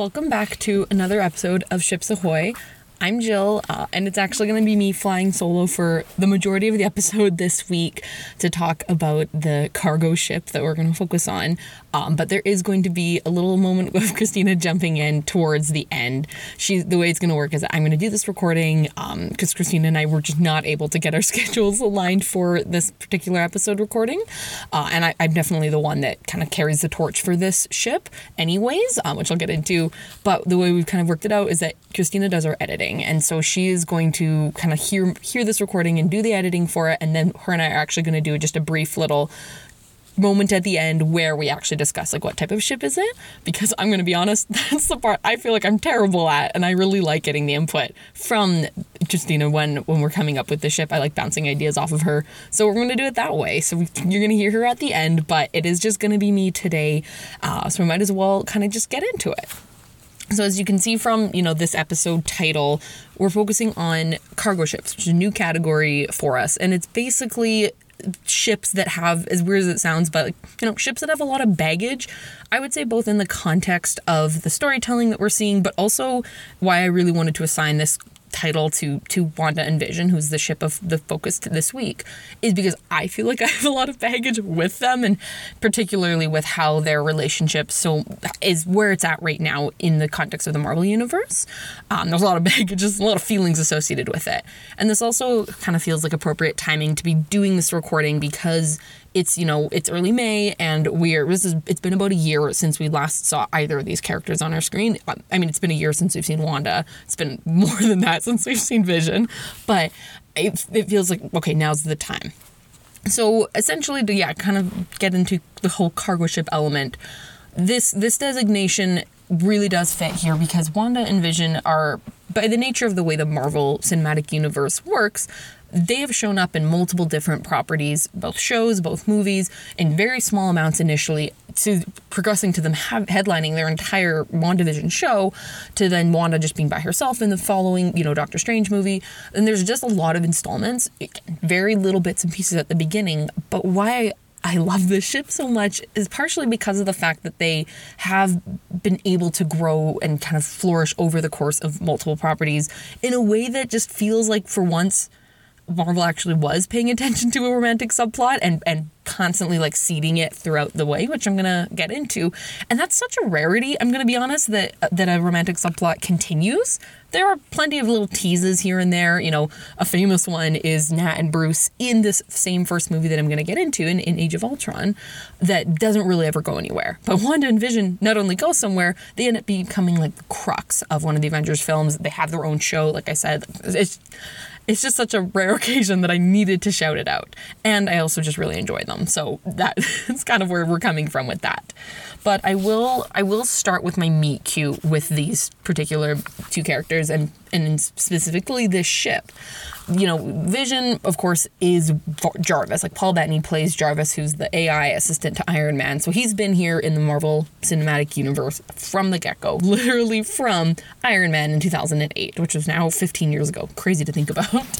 welcome back to another episode of Ships Ahoy. I'm Jill, uh, and it's actually going to be me flying solo for the majority of the episode this week to talk about the cargo ship that we're going to focus on. Um, but there is going to be a little moment of Christina jumping in towards the end. She, the way it's going to work is I'm going to do this recording because um, Christina and I were just not able to get our schedules aligned for this particular episode recording, uh, and I, am definitely the one that kind of carries the torch for this ship, anyways, um, which I'll get into. But the way we've kind of worked it out is that Christina does our editing recording, and so she is going to kind of hear hear this recording and do the editing for it, and then her and I are actually going to do just a brief little moment at the end where we actually discuss like what type of ship is it? Because i'm going to be honest that's the part i feel like i'm terrible at and i really like getting the input from Christina when when we're coming up with the ship. I like bouncing ideas off of her. So we're going to do it that way. So we, you're going to hear her at the end but it is just going to be me today. Uh, so we might as well kind of just get into it so as you can see from, you know, this episode title, we're focusing on cargo ships, which is a new category for us. And it's basically ships that have as weird as it sounds but you know ships that have a lot of baggage i would say both in the context of the storytelling that we're seeing but also why i really wanted to assign this title to to Wanda and Vision, who's the ship of the focus this week, is because I feel like I have a lot of baggage with them, and particularly with how their relationship so is where it's at right now in the context of the Marvel universe. Um, there's a lot of baggage, just a lot of feelings associated with it, and this also kind of feels like appropriate timing to be doing this recording because it's you know it's early May and we're this is it's been about a year since we last saw either of these characters on our screen. I mean, it's been a year since we've seen Wanda. It's been more than that since we've seen Vision, but it, it feels like okay, now's the time. So essentially, to yeah, kind of get into the whole cargo ship element. This this designation really does fit here because Wanda and Vision are by the nature of the way the Marvel Cinematic Universe works, they have shown up in multiple different properties, both shows, both movies, in very small amounts initially, to progressing to them headlining their entire WandaVision show, to then Wanda just being by herself in the following, you know, Doctor Strange movie. And there's just a lot of installments, very little bits and pieces at the beginning. But why I love this ship so much is partially because of the fact that they have been able to grow and kind of flourish over the course of multiple properties in a way that just feels like for once Marvel actually was paying attention to a romantic subplot and and constantly like seeding it throughout the way, which I'm gonna get into. And that's such a rarity. I'm gonna be honest that that a romantic subplot continues. There are plenty of little teases here and there. You know, a famous one is Nat and Bruce in this same first movie that I'm gonna get into in, in Age of Ultron that doesn't really ever go anywhere. But Wanda and Vision not only go somewhere, they end up becoming like the crux of one of the Avengers films. They have their own show, like I said. It's it's just such a rare occasion that I needed to shout it out. And I also just really enjoy them. So that is kind of where we're coming from with that. But I will I will start with my meet cute with these particular two characters and and specifically this ship you know, Vision, of course, is Jarvis. Like Paul Bettany plays Jarvis, who's the AI assistant to Iron Man. So he's been here in the Marvel Cinematic Universe from the get go, literally from Iron Man in 2008, which is now 15 years ago. Crazy to think about.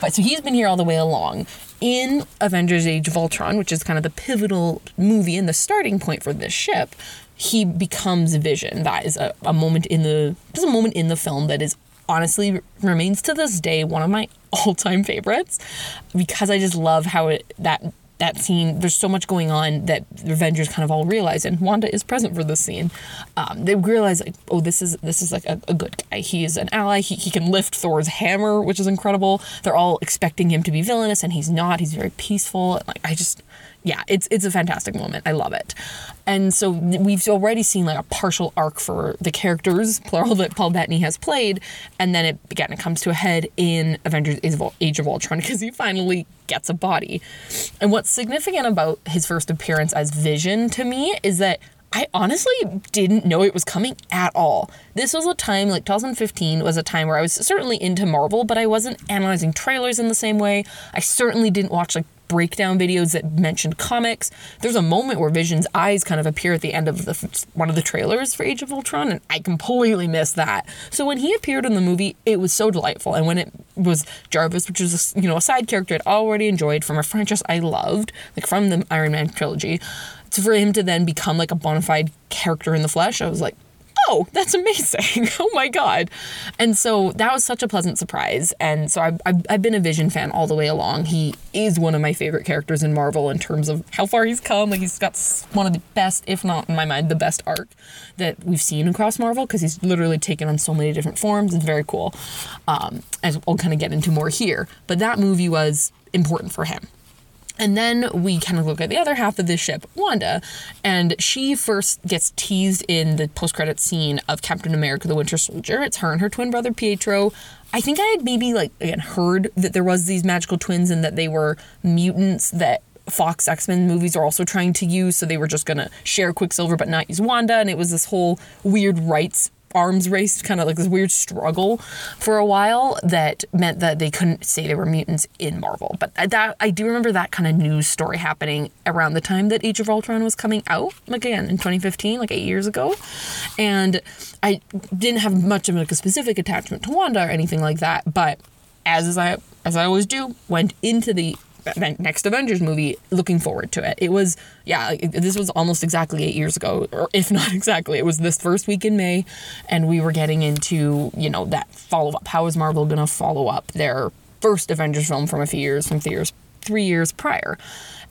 But so he's been here all the way along. In Avengers Age of Ultron, which is kind of the pivotal movie and the starting point for this ship, he becomes Vision. That is a, a moment in the there's a moment in the film that is honestly remains to this day one of my all-time favorites because I just love how it that that scene there's so much going on that the Avengers kind of all realize and Wanda is present for this scene. Um, they realize like oh this is this is like a, a good guy. He is an ally. He, he can lift Thor's hammer, which is incredible. They're all expecting him to be villainous and he's not. He's very peaceful. Like I just yeah, it's it's a fantastic moment. I love it. And so we've already seen like a partial arc for the characters, plural, that Paul Bettany has played, and then it again it comes to a head in Avengers Age of Ultron because he finally gets a body. And what's significant about his first appearance as Vision to me is that I honestly didn't know it was coming at all. This was a time, like 2015 was a time where I was certainly into Marvel, but I wasn't analyzing trailers in the same way. I certainly didn't watch like breakdown videos that mentioned comics. There's a moment where Vision's eyes kind of appear at the end of the one of the trailers for Age of Ultron, and I completely missed that. So when he appeared in the movie, it was so delightful. And when it was Jarvis, which was a, you know a side character I'd already enjoyed from a franchise I loved, like from the Iron Man trilogy, to for him to then become like a bona fide character in the flesh, I was like, oh, that's amazing. oh my God. And so that was such a pleasant surprise. And so I've, I've, I've been a Vision fan all the way along. He is one of my favorite characters in Marvel in terms of how far he's come. Like he's got one of the best, if not in my mind, the best arc that we've seen across Marvel because he's literally taken on so many different forms. It's very cool. Um, as we'll kind of get into more here. But that movie was important for him. And then we kind of look at the other half of this ship, Wanda, and she first gets teased in the post credit scene of Captain America the Winter Soldier. It's her and her twin brother Pietro. I think I had maybe like again heard that there was these magical twins and that they were mutants that Fox X Men movies are also trying to use, so they were just gonna share Quicksilver but not use Wanda, and it was this whole weird rights arms race, kind of like this weird struggle for a while that meant that they couldn't say they were mutants in Marvel. But that I do remember that kind of news story happening around the time that Age of Ultron was coming out, again in 2015, like eight years ago, and I didn't have much of like a specific attachment to Wanda or anything like that, but as, as I as I always do, went into the next Avengers movie, looking forward to it. It was, yeah, this was almost exactly eight years ago, or if not exactly. It was this first week in May, and we were getting into, you know, that follow up. How is Marvel going to follow up their first Avengers film from a few years, from three years, three years prior?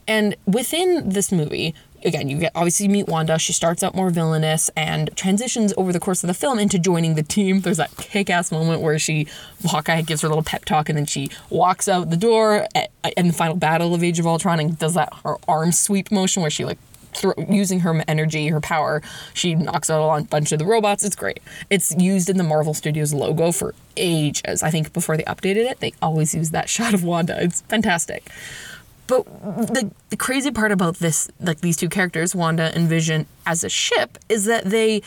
And within this movie, again, you get obviously meet Wanda. She starts out more villainous and transitions over the course of the film into joining the team. There's that kick-ass moment where she Hawkeye gives her a little pep talk, and then she walks out the door in the final battle of Age of Ultron and does that her arm sweep motion where she like using her energy, her power, she knocks out a bunch of the robots. It's great. It's used in the Marvel Studios logo for ages. I think before they updated it, they always use that shot of Wanda. It's fantastic. But the, the crazy part about this, like these two characters, Wanda and Vision, as a ship, is that they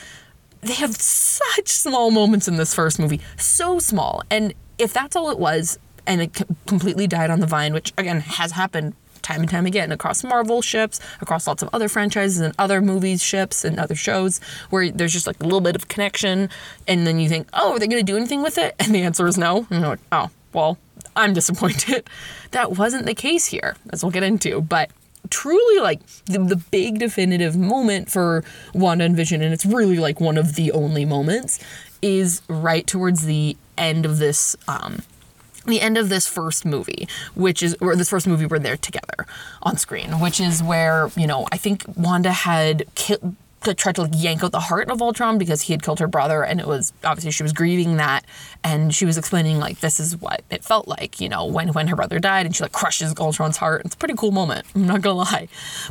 they have such small moments in this first movie, so small. And if that's all it was, and it completely died on the vine, which again has happened time and time again across Marvel ships, across lots of other franchises and other movies, ships, and other shows, where there's just like a little bit of connection, and then you think, oh, are they going to do anything with it? And the answer is no. And like, oh, well, I'm disappointed. That wasn't the case here, as we'll get into. But truly, like the, the big definitive moment for Wanda and Vision, and it's really like one of the only moments, is right towards the end of this. Um, the end of this first movie, which is, or this first movie where they're together on screen, which is where, you know, I think Wanda had killed tried to like yank out the heart of Ultron because he had killed her brother, and it was obviously she was grieving that, and she was explaining like this is what it felt like, you know, when when her brother died, and she like crushes Ultron's heart. It's a pretty cool moment. I'm not gonna lie,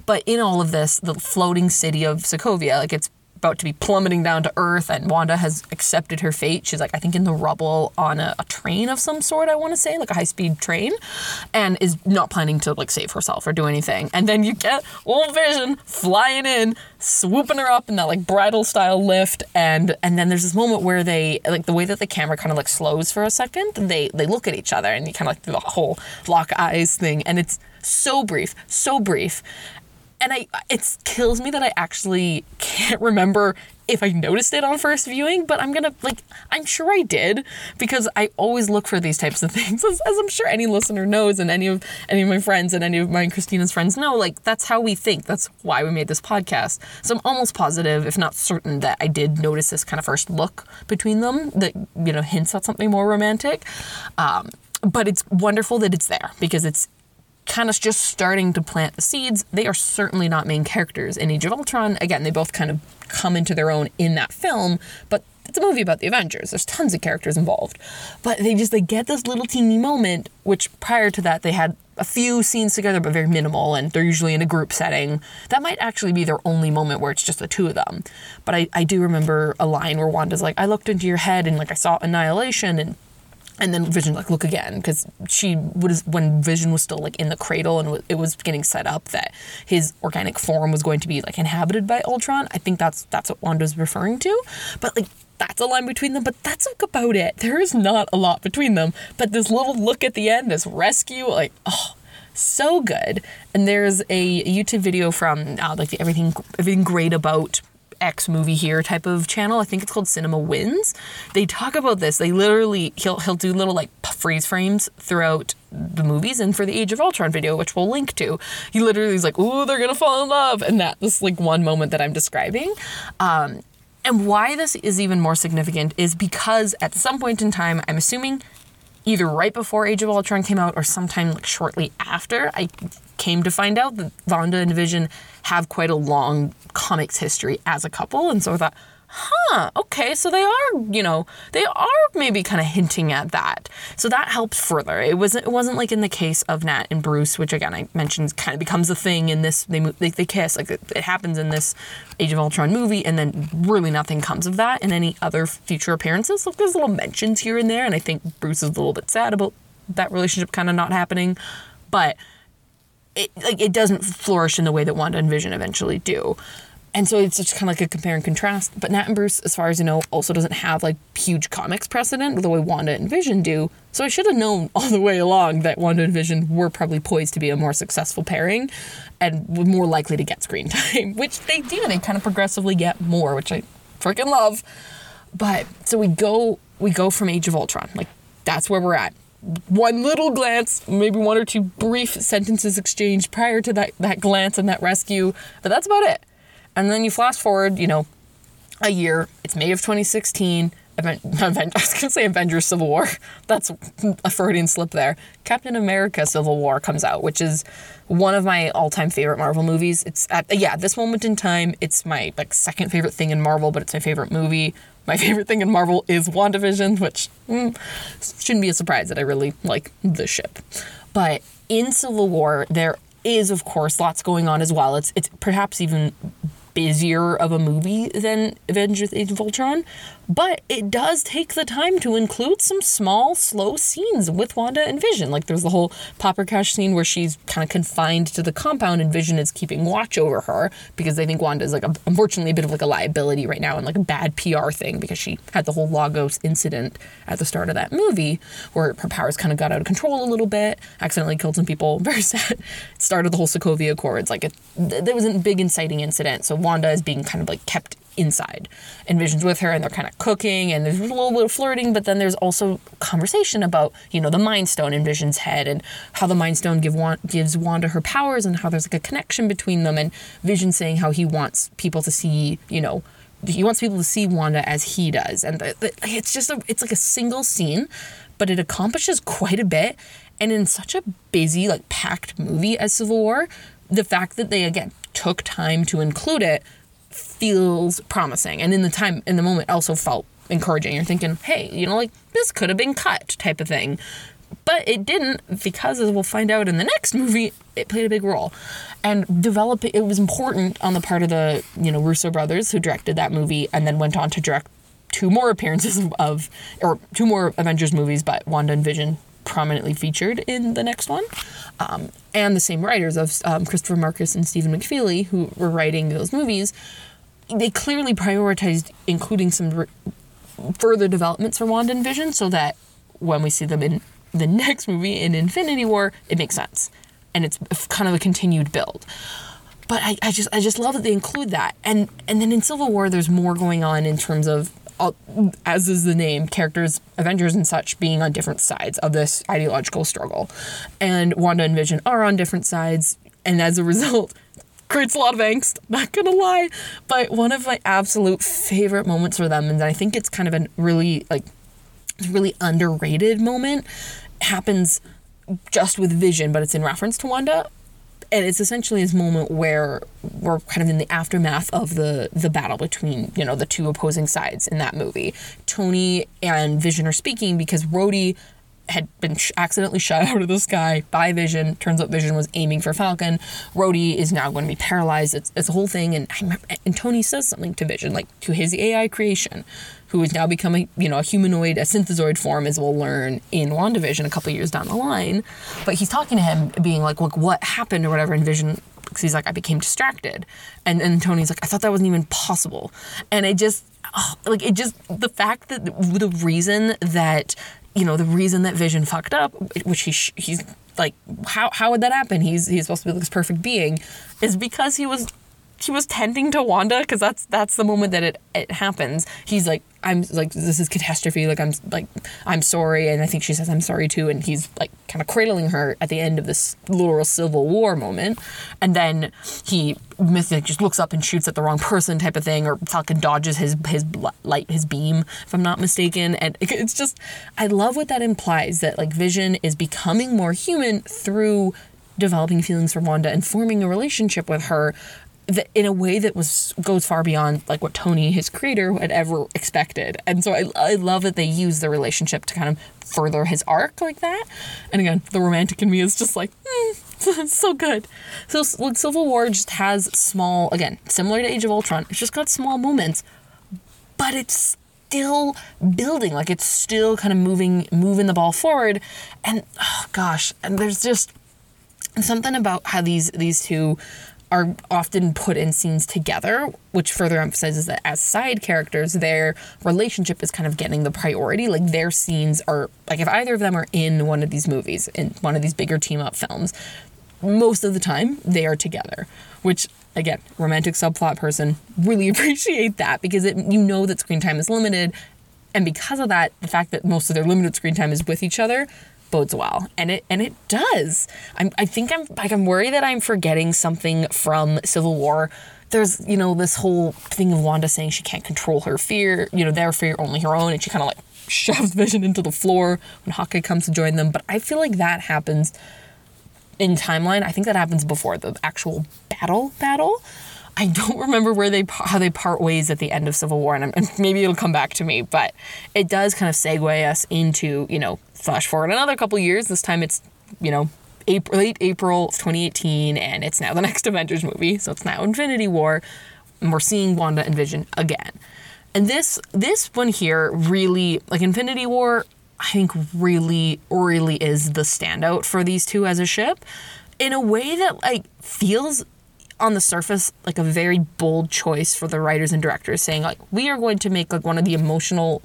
but in all of this, the floating city of Sokovia, like it's about to be plummeting down to earth and Wanda has accepted her fate. She's like, I think in the rubble on a, a train of some sort, I want to say, like a high speed train, and is not planning to like save herself or do anything. And then you get old Vision flying in, swooping her up in that like bridal style lift, and and then there's this moment where they like the way that the camera kind of like slows for a second, they they look at each other and you kind of like the whole lock eyes thing, and it's so brief, so brief and I it kills me that I actually can't remember if I noticed it on first viewing, but I'm gonna like I'm sure I did because I always look for these types of things, as, as, I'm sure any listener knows, and any of any of my friends and any of my Christina's friends know. Like that's how we think. That's why we made this podcast. So I'm almost positive, if not certain, that I did notice this kind of first look between them that you know hints at something more romantic. Um, but it's wonderful that it's there because it's kind of just starting to plant the seeds. They are certainly not main characters in Age of Ultron. Again, they both kind of come into their own in that film, but it's a movie about the Avengers. There's tons of characters involved. But they just they get this little teeny moment, which prior to that they had a few scenes together but very minimal and they're usually in a group setting. That might actually be their only moment where it's just the two of them. But I, I do remember a line where Wanda's like, I looked into your head and like I saw annihilation and and then Vision like look again because she was when Vision was still like in the cradle and it was getting set up that his organic form was going to be like inhabited by Ultron. I think that's that's what Wanda's referring to, but like that's a line between them, but that's like about it. There is not a lot between them, but this little look at the end, this rescue, like oh, so good. And there's a YouTube video from uh, like the everything everything great about X movie here type of channel. I think it's called Cinema Wins. They talk about this. They literally he'll he'll do little like freeze frames throughout the movies and for the Age of Ultron video, which we'll link to. He literally is like, "Ooh, they're gonna fall in love," and that this like one moment that I'm describing. Um, And why this is even more significant is because at some point in time, I'm assuming either right before Age of Ultron came out or sometime like shortly after, I came to find out that Wanda and Vision have quite a long comics history as a couple. And so I thought, huh, okay, so they are, you know, they are maybe kind of hinting at that. So that helps further. It wasn't it wasn't like in the case of Nat and Bruce, which again I mentioned kind of becomes a thing in this they they, they kiss like it, it happens in this Age of Ultron movie and then really nothing comes of that in any other future appearances. Like there's little mentions here and there and I think Bruce is a little bit sad about that relationship kind of not happening, but it like it doesn't flourish in the way that Wanda and Vision eventually do. And so it's just kind of like a compare and contrast. But Nat and Bruce, as far as you know, also doesn't have like huge comics precedent the way Wanda and Vision do. So I should have known all the way along that Wanda and Vision were probably poised to be a more successful pairing and were more likely to get screen time, which they do. They kind of progressively get more, which I freaking love. But so we go we go from Age of Ultron. Like that's where we're at. One little glance, maybe one or two brief sentences exchanged prior to that, that glance and that rescue, but that's about it. And then you flash forward, you know, a year. It's May of 2016. Aven- I was going to say Avengers Civil War. That's a Freudian slip there. Captain America Civil War comes out, which is one of my all-time favorite Marvel movies. It's at yeah, this moment in time, it's my like second favorite thing in Marvel, but it's my favorite movie. My favorite thing in Marvel is WandaVision, which mm, shouldn't be a surprise that I really like the ship. But in Civil War, there is of course lots going on as well. It's it's perhaps even busier of a movie than Avengers Age of Ultron, but it does take the time to include some small, slow scenes with Wanda and Vision. Like there's the whole paprikash scene where she's kind of confined to the compound and Vision is keeping watch over her because they think Wanda is like a, unfortunately a bit of like a liability right now and like a bad PR thing because she had the whole Lagos incident at the start of that movie where her powers kind of got out of control a little bit, accidentally killed some people. Very sad. Started the whole Sokovia Accords. Like it, there was a big inciting incident. So Wanda is being kind of like kept inside. And Vision's with her and they're kind of cooking and there's a little bit of flirting, but then there's also conversation about, you know, the Mind Stone in Vision's head and how the Mind Stone give, gives Wanda her powers and how there's like a connection between them. And Vision saying how he wants people to see, you know, he wants people to see Wanda as he does. And the, the, it's just a, it's like a single scene, but it accomplishes quite a bit. And in such a busy, like packed movie as Civil War, the fact that they again took time to include it feels promising. And in the time in the moment also felt encouraging. You're thinking hey you know like this could have been cut type of thing. But it didn't because as we'll find out in the next movie it played a big role. And developing it was important on the part of the you know russo brothers who directed that movie and then went on to direct two more appearances of or two more avengers movies but wanda and vision prominently featured in the next one um, and the same writers of um, christopher markus and stephen mcfeely who were writing those movies they clearly prioritized including some re- further developments for Wanda and Vision so that when we see them in the next movie in Infinity War, it makes sense. And it's kind of a continued build. But I, I just I just love that they include that. And and then in Civil War there's more going on in terms of as is the name, characters, Avengers and such being on different sides of this ideological struggle. And Wanda and Vision are on different sides, and as a result, creates a lot of angst, not gonna lie. But one of my absolute favorite moments for them, and I think it's kind of a really like really underrated moment, happens just with Vision, but it's in reference to Wanda. And it's essentially this moment where we're kind of in the aftermath of the the battle between you know the two opposing sides in that movie. Tony and Vision are speaking because Rhodey had been sh- accidentally shot out of the sky by Vision. Turns out Vision was aiming for Falcon. Rhodey is now going to be paralyzed. It's, it's a whole thing. And, and Tony says something to Vision, like to his AI creation, who is now becoming, you know, a humanoid, a synthezoid form, as we'll learn in WandaVision a couple years down the line. But he's talking to him, being like, like what happened or whatever. And Vision because he's like, I became distracted. And and Tony's like, I thought that wasn't even possible. And it just, oh, like, it just, the fact that the reason that you know, the reason that Vision fucked up, which he he's like, how how would that happen? He's he's supposed to be this perfect being, is because he was he was tending to Wanda because that's that's the moment that it it happens. He's like, I'm like, this is catastrophe. Like I'm like, I'm sorry, and I think she says I'm sorry too, and he's like kind of cradling her at the end of this literal civil war moment, and then he just looks up and shoots at the wrong person type of thing, or Falcon dodges his his light his beam if I'm not mistaken, and it's just I love what that implies that like Vision is becoming more human through developing feelings for Wanda and forming a relationship with her that in a way that was goes far beyond like what Tony, his creator, had ever expected. And so I, I love that they use the relationship to kind of further his arc like that. And again, the romantic in me is just like, mm, so good. So like, Civil War just has small, again, similar to Age of Ultron, it's just got small moments, but it's still building like it's still kind of moving moving the ball forward and oh gosh and there's just something about how these these two are often put in scenes together, which further emphasizes that as side characters, their relationship is kind of getting the priority. Like their scenes are like if either of them are in one of these movies, in one of these bigger team up films, most of the time they are together. Which again, romantic subplot person really appreciate that because it you know that screen time is limited. And because of that, the fact that most of their limited screen time is with each other, bodes well, and it and it does. I'm, I think I'm like I'm worried that I'm forgetting something from Civil War. There's you know this whole thing of Wanda saying she can't control her fear, you know their fear only her own, and she kind of like shoves Vision into the floor when Hawkeye comes to join them. But I feel like that happens in timeline. I think that happens before the actual battle battle. I don't remember where they how they part ways at the end of Civil War, and, and, maybe it'll come back to me. But it does kind of segue us into you know flash forward another couple years. This time it's you know April, late April of 2018, and it's now the next Avengers movie. So it's now Infinity War, and we're seeing Wanda and Vision again. And this this one here really like Infinity War. I think really really is the standout for these two as a ship in a way that like feels on the surface like a very bold choice for the writers and directors saying like we are going to make like one of the emotional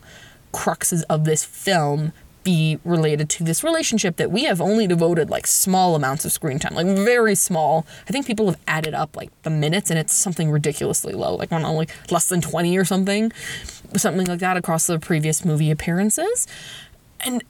cruxes of this film be related to this relationship that we have only devoted like small amounts of screen time like very small. I think people have added up like the minutes and it's something ridiculously low like on only less than 20 or something something like that across the previous movie appearances. And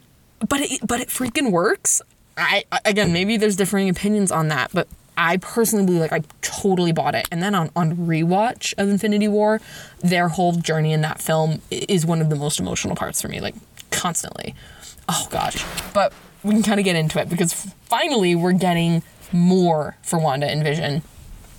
but it but it freaking works. I again maybe there's differing opinions on that but I personally believe like I totally bought it. And then on on rewatch of Infinity War, their whole journey in that film is one of the most emotional parts for me, like constantly. Oh gosh. But we can kind of get into it because finally we're getting more for Wanda and Vision.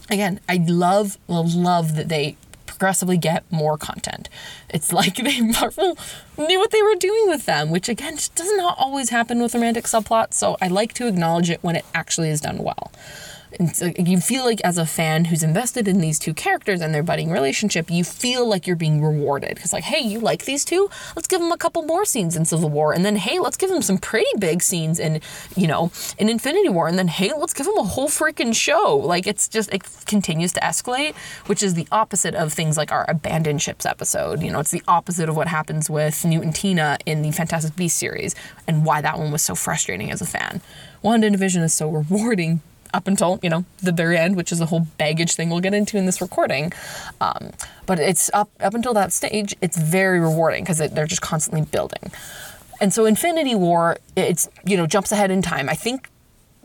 Again, I love love that they progressively get more content. It's like they Marvel knew what they were doing with them, which again does not always happen with romantic subplots. So I like to acknowledge it when it actually is done well. You feel like as a fan who's invested in these two characters and their budding relationship, you feel like you're being rewarded because like, hey, you like these two? Let's give them a couple more scenes in Civil War, and then hey, let's give them some pretty big scenes in you know in Infinity War, and then hey, let's give them a whole freaking show. Like it's just it continues to escalate, which is the opposite of things like our abandoned ships episode. You know, it's the opposite of what happens with Newt and Tina in the Fantastic Beasts series, and why that one was so frustrating as a fan. WandaVision Vision is so rewarding up until you know the very end, which is a whole baggage thing we'll get into in this recording. Um, but it's up up until that stage, it's very rewarding because they're just constantly building. And so Infinity War, it's you know jumps ahead in time. I think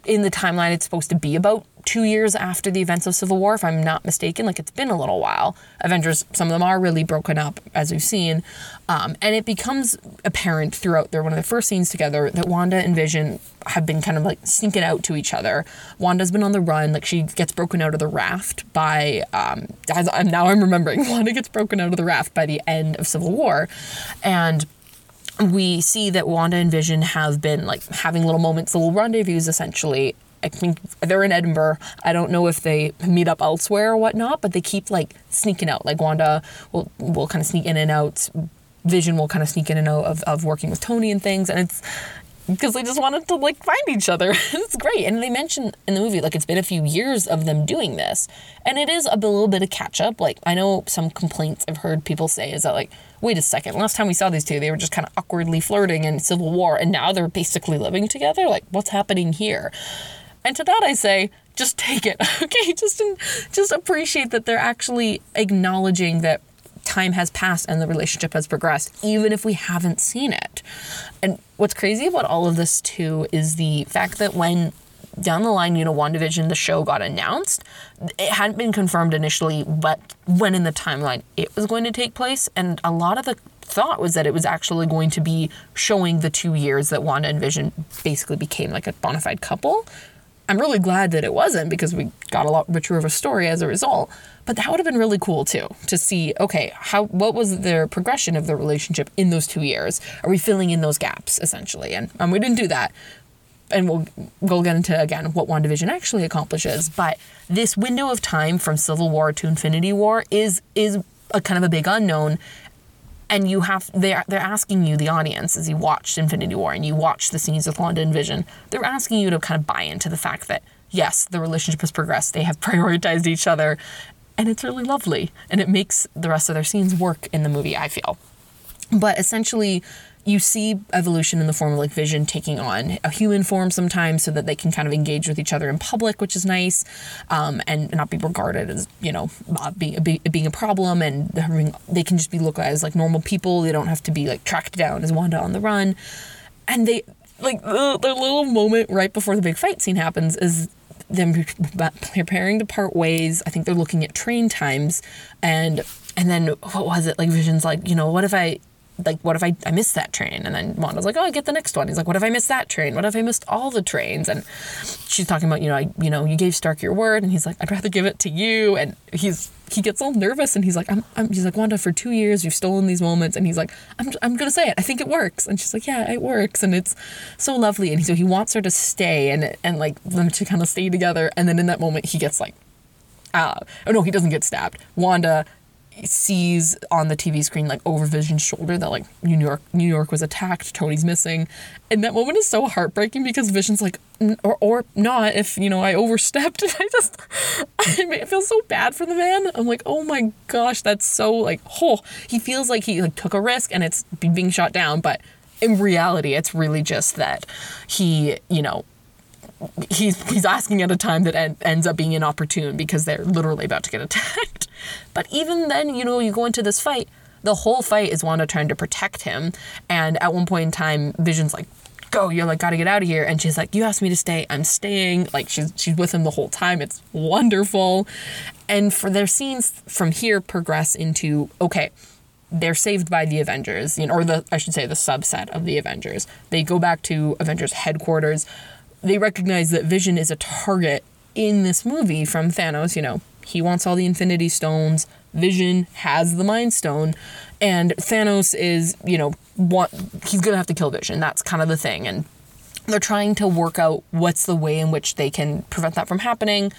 in the timeline it's supposed to be about two years after the events of Civil War, if I'm not mistaken. Like it's been a little while. Avengers, some of them are really broken up, as we've seen. Um, and it becomes apparent throughout their one of the first scenes together that Wanda and Vision have been kind of like sneaking out to each other. Wanda's been on the run, like she gets broken out of the raft by um as I'm now I'm remembering, Wanda gets broken out of the raft by the end of Civil War. And we see that Wanda and Vision have been like having little moments, little rendezvous essentially I think they're in Edinburgh. I don't know if they meet up elsewhere or whatnot, but they keep like sneaking out. Like Wanda will will kind of sneak in and out. Vision will kind of sneak in and out of, of working with Tony and things, and it's because they just wanted to like find each other. it's great. And they mention in the movie like it's been a few years of them doing this. And it is a little bit of catch up. Like I know some complaints I've heard people say is that like, wait a second, last time we saw these two, they were just kind of awkwardly flirting in Civil War and now they're basically living together. Like what's happening here? And to that I say, just take it. Okay, just just appreciate that they're actually acknowledging that time has passed and the relationship has progressed, even if we haven't seen it. And what's crazy about all of this too is the fact that when down the line, you know, WandaVision, the show got announced. It hadn't been confirmed initially, but when in the timeline it was going to take place. And a lot of the thought was that it was actually going to be showing the two years that Wanda and Vision basically became like a bona fide couple. I'm really glad that it wasn't because we got a lot richer of a story as a result. But that would have been really cool too to see. Okay, how what was the progression of the relationship in those two years? Are we filling in those gaps essentially? And um, we didn't do that. And we'll we'll get into again what WandaVision actually accomplishes. But this window of time from Civil War to Infinity War is is a kind of a big unknown and you have they're they're asking you the audience as you watched Infinity War and you watch the scenes with Wanda and Vision, they're asking you to kind of buy into the fact that yes, the relationship has progressed, they have prioritized each other, and it's really lovely, and it makes the rest of their scenes work in the movie. I feel, but essentially, you see evolution in the form of like Vision taking on a human form sometimes so that they can kind of engage with each other in public, which is nice, um, and not be regarded as you know uh, being being a problem, and having, they can just be looked at as like normal people. They don't have to be like tracked down as Wanda on the run, and they like the, the little moment right before the big fight scene happens is them preparing to part ways. I think they're looking at train times, and and then what was it like? Vision's like, you know, what if I like, what if I, I missed that train? And then Wanda's like, oh, I get the next one. He's like, what if I missed that train? What if I missed all the trains? And she's talking about, you know, I, you know, you gave Stark your word, and he's like, I'd rather give it to you. And he's he gets all nervous, and he's like, I'm, I'm he's like, Wanda, for two years you've stolen these moments, and he's like, I'm, I'm gonna say it. I think it works. And she's like, yeah, it works, and it's so lovely. And so he wants her to stay and and like them to kind of stay together. And then in that moment, he gets like uh, oh no, he doesn't get stabbed. Wanda sees on the TV screen like over Vision's shoulder that like New York New York was attacked, Tony's missing. And that moment is so heartbreaking because Vision's like or or not if, you know, I overstepped and I just I feel so bad for the man. I'm like, "Oh my gosh, that's so like oh, he feels like he like took a risk and it's being shot down, but in reality, it's really just that he, you know, he's he's asking at a time that en- ends up being inopportune because they're literally about to get attacked. But even then, you know, you go into this fight. The whole fight is Wanda trying to protect him, and at one point in time, Vision's like, "Go! You're like, gotta get out of here." And she's like, "You asked me to stay. I'm staying." Like she's she's with him the whole time. It's wonderful, and for their scenes from here progress into okay they're saved by the Avengers, you know, or the I should say the subset of the Avengers. They go back to Avengers headquarters they recognize that Vision is a target in this movie from Thanos. You know, he wants all the Infinity Stones. Vision has the Mind Stone, and Thanos is, you know, what he's gonna have to kill Vision. That's kind of the thing, and they're trying to work out what's the way in which they can prevent that from happening.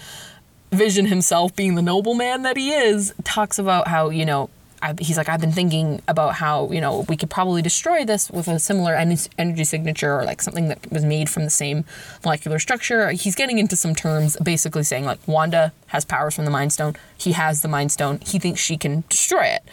Vision himself, being the nobleman that he is, talks about how you know I, he's like, I've been thinking about how, you know, we could probably destroy this with a similar energy signature or like something that was made from the same molecular structure. He's getting into some terms, basically saying like Wanda has powers from the Mind Stone. He has the Mind Stone. He thinks she can destroy it.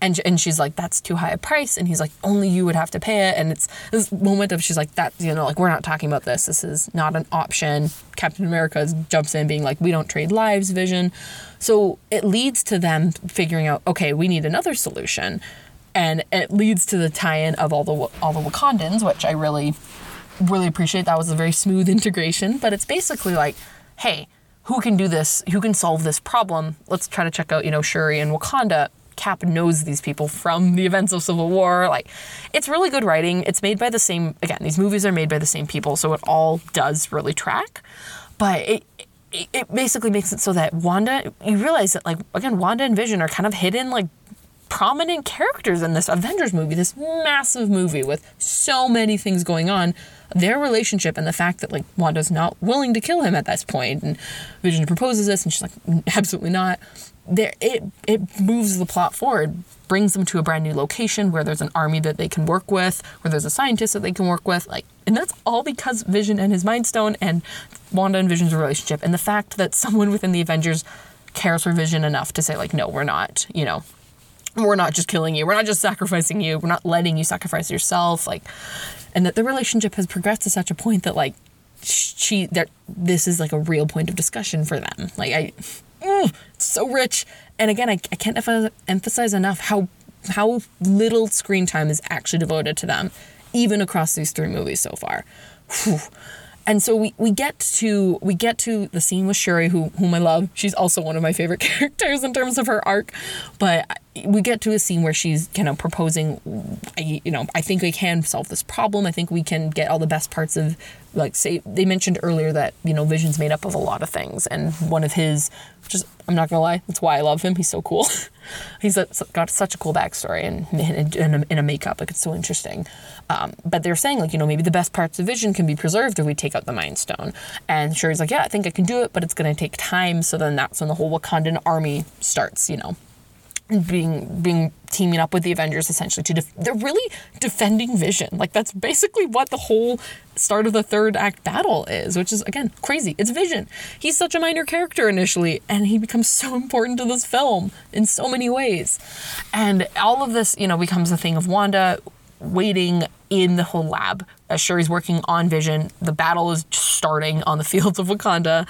And, and she's like, that's too high a price. And he's like, only you would have to pay it. And it's this moment of she's like, that, you know, like, we're not talking about this. This is not an option. Captain America jumps in being like, we don't trade lives, vision. So it leads to them figuring out, okay, we need another solution. And it leads to the tie-in of all the all the Wakandans, which I really, really appreciate. That was a very smooth integration. But it's basically like, hey, who can do this? Who can solve this problem? Let's try to check out, you know, Shuri and Wakanda Cap knows these people from the events of Civil War. Like, it's really good writing. It's made by the same, again, these movies are made by the same people, so it all does really track. But it, it, basically makes it so that Wanda, you realize that, like, again, Wanda and Vision are kind of hidden, like, prominent characters in this Avengers movie, this massive movie with so many things going on. Their relationship and the fact that like Wanda's not willing to kill him at this point, and Vision proposes this, and she's like, absolutely not there it it moves the plot forward brings them to a brand new location where there's an army that they can work with where there's a scientist that they can work with like and that's all because vision and his mind stone and wanda and vision's relationship and the fact that someone within the avengers cares for vision enough to say like no we're not you know. We're not just killing you. We're not just sacrificing you. We're not letting you sacrifice yourself like and that the relationship has progressed to such a point that like she that this is like a real point of discussion for them. Like I, mm, so rich. And again, I, I can't emphasize enough how how little screen time is actually devoted to them, even across these three movies so far. Whew. And so we, we get to we get to the scene with Shuri, who whom I love. She's also one of my favorite characters in terms of her arc. But we get to a scene where she's kind of proposing, I, you know, I think we can solve this problem. I think we can get all the best parts of, like, say, they mentioned earlier that, you know, Vision's made up of a lot of things. And one of his, just, I'm not gonna lie, that's why I love him. He's so cool. He's got such a cool backstory and in, a, in a makeup. Like, it's so interesting. Um, but they're saying, like, you know, maybe the best parts of Vision can be preserved if we take out the Mind Stone. And Shuri's like, yeah, I think I can do it, but it's gonna take time. So then that's when the whole Wakandan army starts, you know being being teaming up with the Avengers essentially to def- they're really defending Vision. Like that's basically what the whole start of the third act battle is, which is again crazy. It's Vision. He's such a minor character initially, and he becomes so important to this film in so many ways. And all of this, you know, becomes a thing of Wanda waiting in the whole lab as Shuri's working on Vision. The battle is starting on the fields of Wakanda,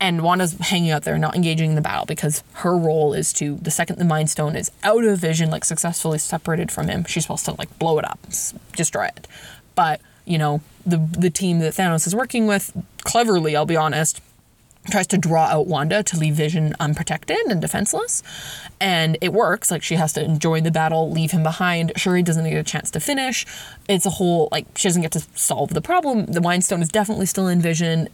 and Wanda's hanging out there, not engaging in the battle because her role is to the second the Mind Stone is out of vision, like successfully separated from him, she's supposed to like blow it up, destroy it. But you know the the team that Thanos is working with, cleverly, I'll be honest, tries to draw out Wanda to leave Vision unprotected and defenseless. And it works. Like she has to join the battle, leave him behind. Shuri doesn't get a chance to finish. It's a whole like she doesn't get to solve the problem. The Mind Stone is definitely still in Vision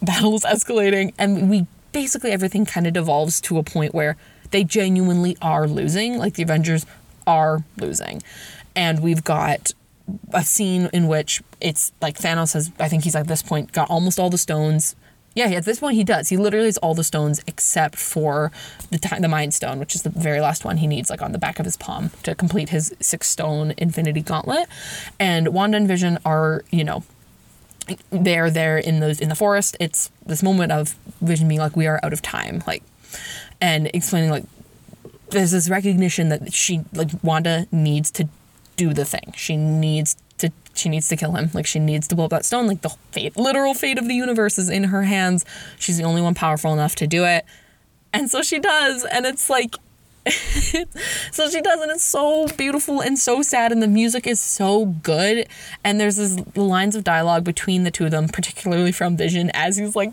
battle is escalating, and we basically everything kind of devolves to a point where they genuinely are losing. Like the Avengers are losing. And we've got a scene in which it's like Thanos has, I think he's at this point got almost all the stones. Yeah, at this point he does. He literally has all the stones except for the time, the Mind Stone, which is the very last one he needs, like on the back of his palm to complete his six stone Infinity Gauntlet. And Wanda and Vision are, you know, they're there in those in the forest. It's this moment of Vision being like, "We are out of time," like, and explaining like there's this recognition that she like Wanda needs to do the thing. She needs to she needs to kill him. Like she needs to blow up that stone. Like the fate, literal fate of the universe is in her hands. She's the only one powerful enough to do it. And so she does. And it's like so she does, and it's so beautiful and so sad, and the music is so good. And there's this lines of dialogue between the two of them, particularly from Vision, as he's like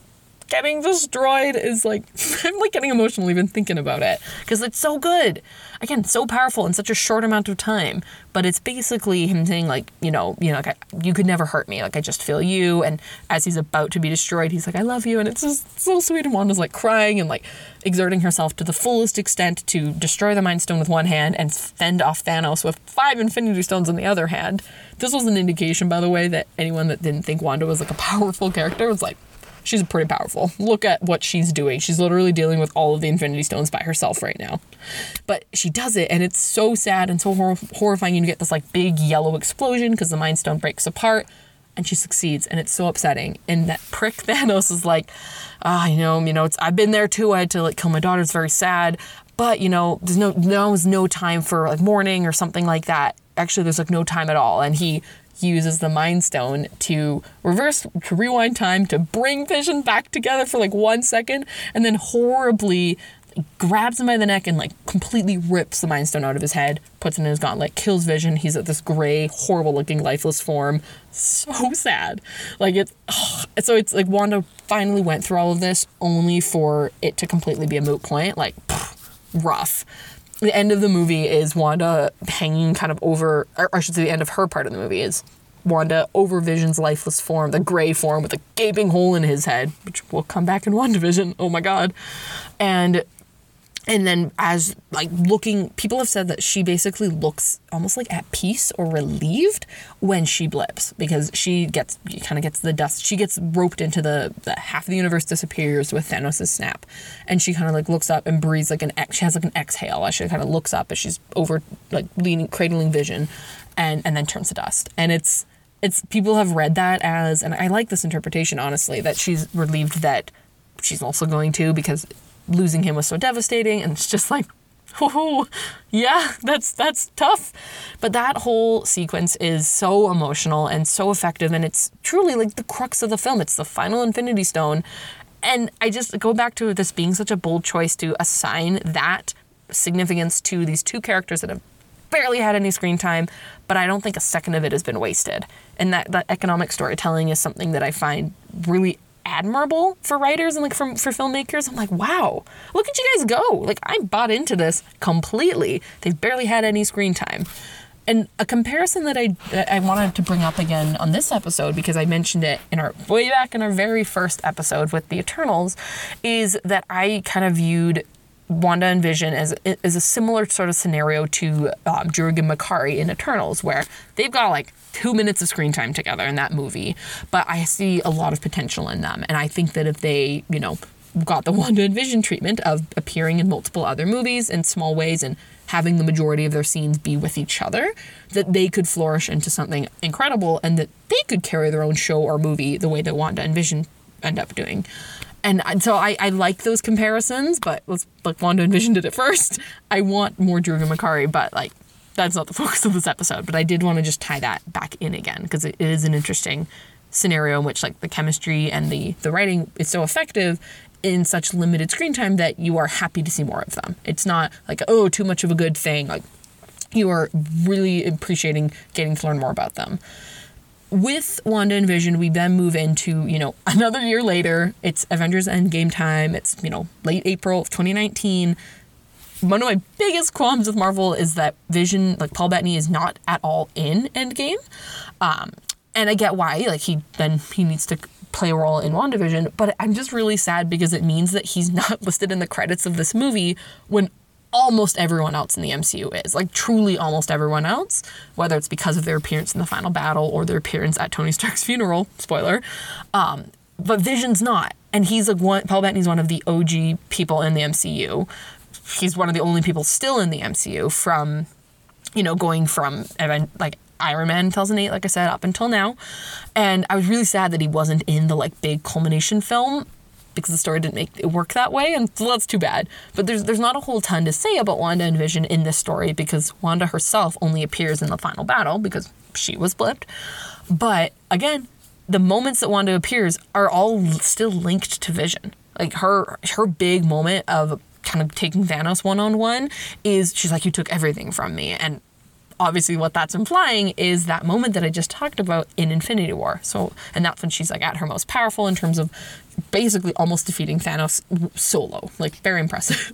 getting destroyed is like I'm like getting emotional even thinking about it because it's so good. Again, so powerful in such a short amount of time. But it's basically him saying like, you know, you know, like I, you could never hurt me. Like I just feel you. And as he's about to be destroyed, he's like, I love you. And it's just so sweet. And Wanda's like crying and like exerting herself to the fullest extent to destroy the Mind Stone with one hand and fend off Thanos with five Infinity Stones on the other hand. This was an indication, by the way, that anyone that didn't think Wanda was like a powerful character was like, she's pretty powerful. Look at what she's doing. She's literally dealing with all of the Infinity Stones by herself right now. But she does it, and it's so sad and so hor- horrifying. You get this like big yellow explosion because the Mind Stone breaks apart, and she succeeds, and it's so upsetting. And that prick Thanos is like, ah, oh, you know, you know, it's I've been there too. I had to like kill my daughter. It's very sad, but you know, there's no now is no time for like mourning or something like that. Actually, there's like no time at all, and he uses the Mind Stone to reverse, to rewind time, to bring Vision back together for like one second, and then horribly grabs him by the neck and like completely rips the Mind Stone out of his head, puts it in his gauntlet, kills Vision. He's at this gray, horrible looking, lifeless form. So sad. Like it's so it's like Wanda finally went through all of this only for it to completely be a moot point. Like pff, rough the end of the movie is Wanda hanging kind of over, or I should say, the end of her part of the movie is Wanda over Vision's lifeless form, the gray form with a gaping hole in his head, which will come back in WandaVision. Oh my god. And and then as like looking people have said that she basically looks almost like at peace or relieved when she blips because she gets kind of gets the dust. She gets roped into the, the half of the universe disappears with thanos' snap. And she kind of like looks up and breathes like an ex she has like an exhale as she kind of looks up as she's over like leaning cradling vision and and then turns to dust. And it's it's people have read that as and i like this interpretation honestly that she's relieved that she's also going to because losing him was so devastating and it's just like oh, yeah, that's that's tough. But that whole sequence is so emotional and so effective, and it's truly like the crux of the film. It's the final Infinity Stone, and I just go back to this being such a bold choice to assign that significance to these two characters that have barely had any screen time, but I don't think a second of it has been wasted. And that, that economic storytelling is something that I find really admirable for writers and like for, for filmmakers. I'm like, wow, look at you guys go. Like I bought into this completely. They've barely had any screen time. And a comparison that I that I wanted to bring up again on this episode because I mentioned it in our way back in our very first episode with the Eternals is that I kind of viewed Wanda and Vision is as a similar sort of scenario to um, Makkari in Eternals, where they've got like two minutes of screen time together in that movie, but I see a lot of potential in them. And I think that if they, you know, got the Wanda and Vision treatment of appearing in multiple other movies in small ways and having the majority of their scenes be with each other, that they could flourish into something incredible and that they could carry their own show or movie the way that Wanda and Vision end up doing. And so I, I like those comparisons, but let's like Wanda and Vision did it first. I want more Druig and Makkari, but like that's not the focus of this episode, but I did want to just tie that back in again because it is an interesting scenario in which like the chemistry and the the writing is so effective in such limited screen time that you are happy to see more of them. It's not like oh too much of a good thing. Like you are really appreciating getting to learn more about them. With Wanda and Vision, we then move into, you know, another year later. It's Avengers Endgame time. It's, you know, late April of 2019 one of my biggest qualms with Marvel is that Vision, like Paul Bettany, is not at all in Endgame. Um, and I get why, like he then he needs to play a role in WandaVision, but I'm just really sad because it means that he's not listed in the credits of this movie when almost everyone else in the MCU is. Like truly almost everyone else, whether it's because of their appearance in the final battle or their appearance at Tony Stark's funeral, spoiler. Um, but Vision's not. And he's like one Paul Bettany's one of the OG people in the MCU he's one of the only people still in the MCU from, you know, going from event like Iron Man 2008, like I said, up until now. And I was really sad that he wasn't in the like big culmination film because the story didn't make it work that way, and so that's too bad. But there's there's not a whole ton to say about Wanda and Vision in this story because Wanda herself only appears in the final battle because she was blipped. But again, the moments that Wanda appears are all still linked to Vision. Like her her big moment of kind of taking Thanos one on one is she's like, You took everything from me. And obviously what that's implying is that moment that I just talked about in Infinity War. So and that's when she's like at her most powerful in terms of basically almost defeating Thanos solo. Like very impressive.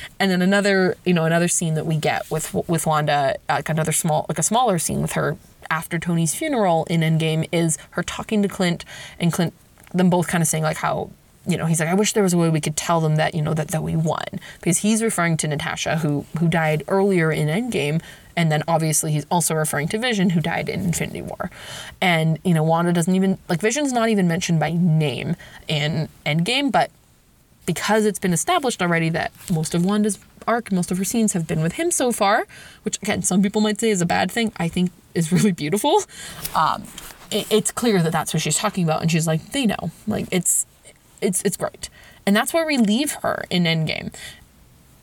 and then another, you know, another scene that we get with with Wanda, like another small like a smaller scene with her after Tony's funeral in Endgame is her talking to Clint and Clint them both kind of saying like how you know, he's like, I wish there was a way we could tell them that, you know, that, that we won. Because he's referring to Natasha, who who died earlier in Endgame, and then obviously he's also referring to Vision, who died in Infinity War. And, you know, Wanda doesn't even like Vision's not even mentioned by name in Endgame, but because it's been established already that most of Wanda's arc, most of her scenes have been with him so far, which again, some people might say is a bad thing, I think is really beautiful. Um, it, it's clear that that's what she's talking about, and she's like, they know, like it's it's it's great. And that's where we leave her in Endgame.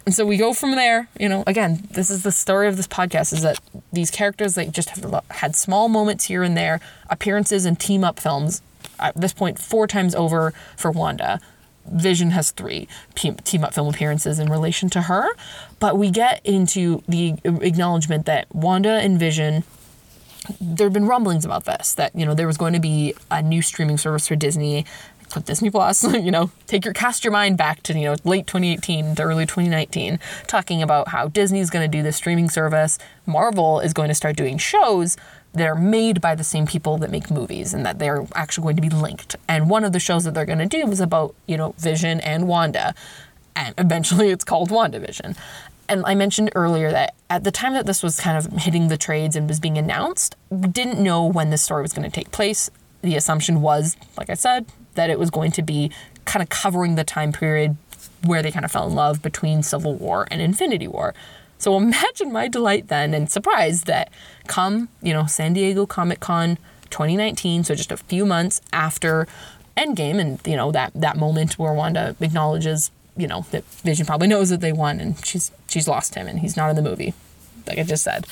And so we go from there, you know, again, this is the story of this podcast is that these characters they just have had small moments here and there, appearances in team up films at this point four times over for Wanda. Vision has three team up film appearances in relation to her, but we get into the acknowledgement that Wanda and Vision there have been rumblings about this that you know there was going to be a new streaming service for Disney put Disney Plus, you know, take your cast your mind back to, you know, late 2018 to early 2019, talking about how Disney's going to do this streaming service, Marvel is going to start doing shows that are made by the same people that make movies and that they're actually going to be linked. And one of the shows that they're going to do was about, you know, Vision and Wanda. And eventually it's called WandaVision. And I mentioned earlier that at the time that this was kind of hitting the trades and was being announced, we didn't know when this story was going to take place. The assumption was, like I said, that it was going to be kind of covering the time period where they kind of fell in love between Civil War and Infinity War. So imagine my delight then and surprise that come, you know, San Diego Comic Con 2019, so just a few months after Endgame and, you know, that, that moment where Wanda acknowledges you know, that Vision probably knows that they won and she's she's lost him and he's not in the movie, like I just said.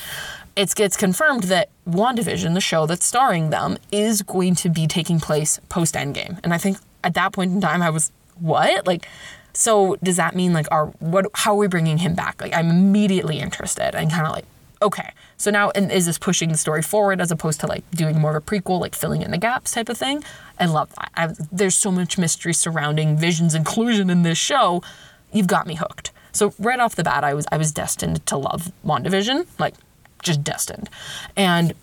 It gets confirmed that WandaVision, the show that's starring them, is going to be taking place post Endgame. And I think at that point in time, I was, what? Like, so does that mean like, are what? How are we bringing him back? Like, I'm immediately interested and kind of like, okay. So now, and is this pushing the story forward as opposed to like doing more of a prequel, like filling in the gaps type of thing? I love that. I, there's so much mystery surrounding Vision's inclusion in this show. You've got me hooked. So right off the bat, I was I was destined to love WandaVision, like just destined, and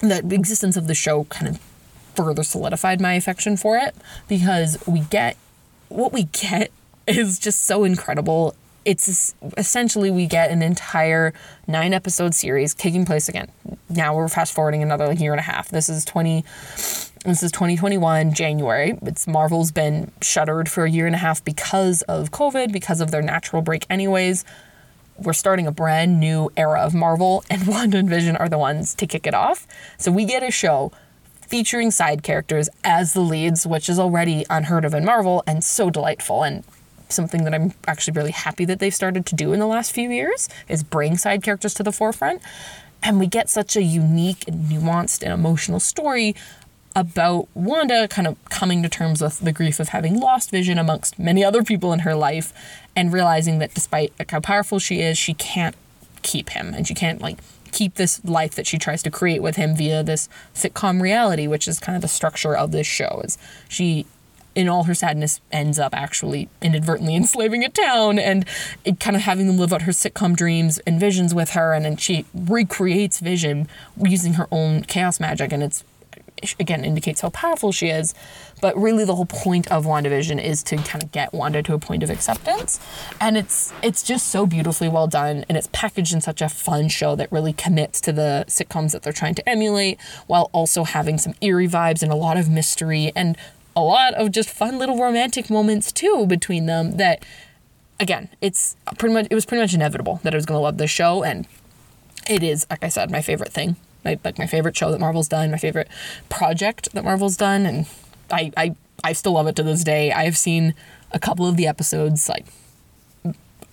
the existence of the show kind of further solidified my affection for it because we get what we get is just so incredible. It's essentially we get an entire nine episode series taking place again. Now we're fast forwarding another year and a half. This is 20 this is 2021 January. It's Marvel's been shuttered for a year and a half because of COVID, because of their natural break anyways. We're starting a brand new era of Marvel and Wanda and Vision are the ones to kick it off. So we get a show featuring side characters as the leads, which is already unheard of in Marvel and so delightful and something that I'm actually really happy that they've started to do in the last few years is bring side characters to the forefront. And we get such a unique and nuanced and emotional story about Wanda kind of coming to terms with the grief of having lost Vision amongst many other people in her life and realizing that despite like, how powerful she is, she can't keep him and she can't like keep this life that she tries to create with him via this sitcom reality, which is kind of the structure of this show. Is she in all her sadness ends up actually inadvertently enslaving a town and it kind of having them live out her sitcom dreams and visions with her and then she recreates vision using her own chaos magic and it's again indicates how powerful she is. But really, the whole point of WandaVision is to kind of get Wanda to a point of acceptance, and it's it's just so beautifully well done, and it's packaged in such a fun show that really commits to the sitcoms that they're trying to emulate, while also having some eerie vibes and a lot of mystery and a lot of just fun little romantic moments too between them. That again, it's pretty much it was pretty much inevitable that I was going to love this show, and it is, like I said, my favorite thing my, like my favorite show that Marvel's done, my favorite project that Marvel's done, and I, I I still love it to this day. I have seen a couple of the episodes like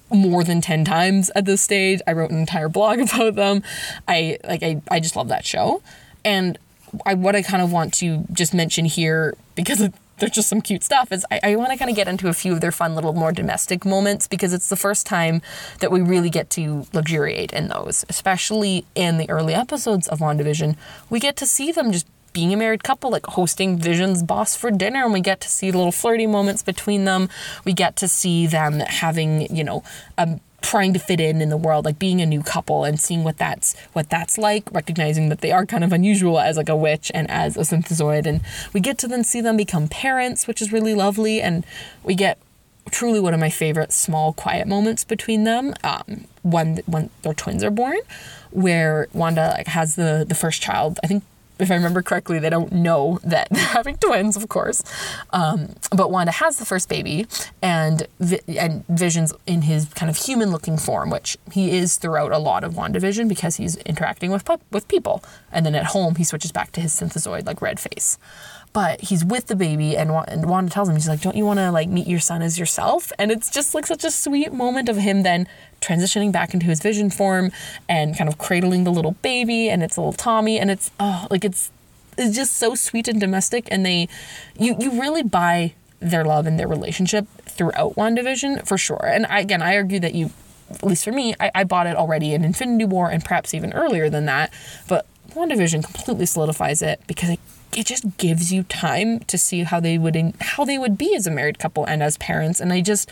more than 10 times at this stage. I wrote an entire blog about them. I like I, I just love that show. And I what I kind of want to just mention here because there's just some cute stuff is I, I want to kind of get into a few of their fun little more domestic moments because it's the first time that we really get to luxuriate in those, especially in the early episodes of WandaVision. We get to see them just being a married couple, like hosting Vision's boss for dinner, and we get to see little flirty moments between them. We get to see them having, you know, a trying to fit in in the world like being a new couple and seeing what that's what that's like recognizing that they are kind of unusual as like a witch and as a synthezoid and we get to then see them become parents which is really lovely. And we get truly one of my favorite small quiet moments between them um, when when their twins are born where Wanda like has the the first child I think if I remember correctly, they don't know that they're having twins, of course. Um, but Wanda has the first baby, and and Vision's in his kind of human-looking form, which he is throughout a lot of WandaVision because he's interacting with with people, and then at home he switches back to his synthezoid like red face. But he's with the baby and, and Wanda tells him he's like don't you want to like meet your son as yourself? And it's just like such a sweet moment of him then transitioning back into his vision form and kind of cradling the little baby and it's little Tommy and it's oh like it's it's just so sweet and domestic and they you you really buy their love and their relationship throughout WandaVision for sure. And I, again, I argue that you at least for me, I, I bought it already in Infinity War and perhaps even earlier than that. But WandaVision completely solidifies it because it it just gives you time to see how they would in, how they would be as a married couple and as parents and i just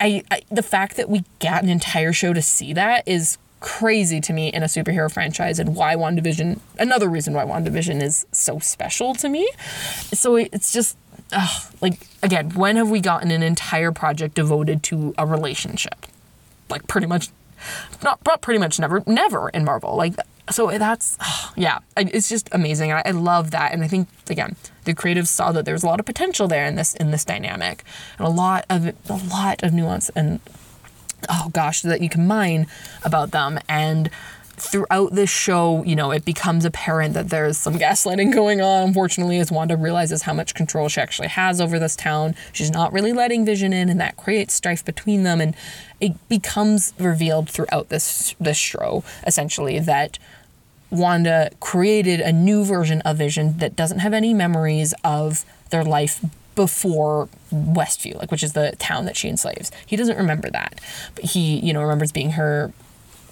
I, I the fact that we got an entire show to see that is crazy to me in a superhero franchise and why WandaVision another reason why WandaVision is so special to me. So it's just ugh, like again, when have we gotten an entire project devoted to a relationship? Like pretty much not, not pretty much never never in Marvel. Like so that's yeah it's just amazing I, I love that and i think again the creatives saw that there's a lot of potential there in this in this dynamic and a lot of a lot of nuance and oh gosh that you can mine about them and throughout this show, you know, it becomes apparent that there's some gaslighting going on. Unfortunately, as Wanda realizes how much control she actually has over this town, she's not really letting Vision in, and that creates strife between them. And it becomes revealed throughout this this show, essentially, that Wanda created a new version of Vision that doesn't have any memories of their life before Westview, like which is the town that she enslaves. He doesn't remember that, but he, you know, remembers being her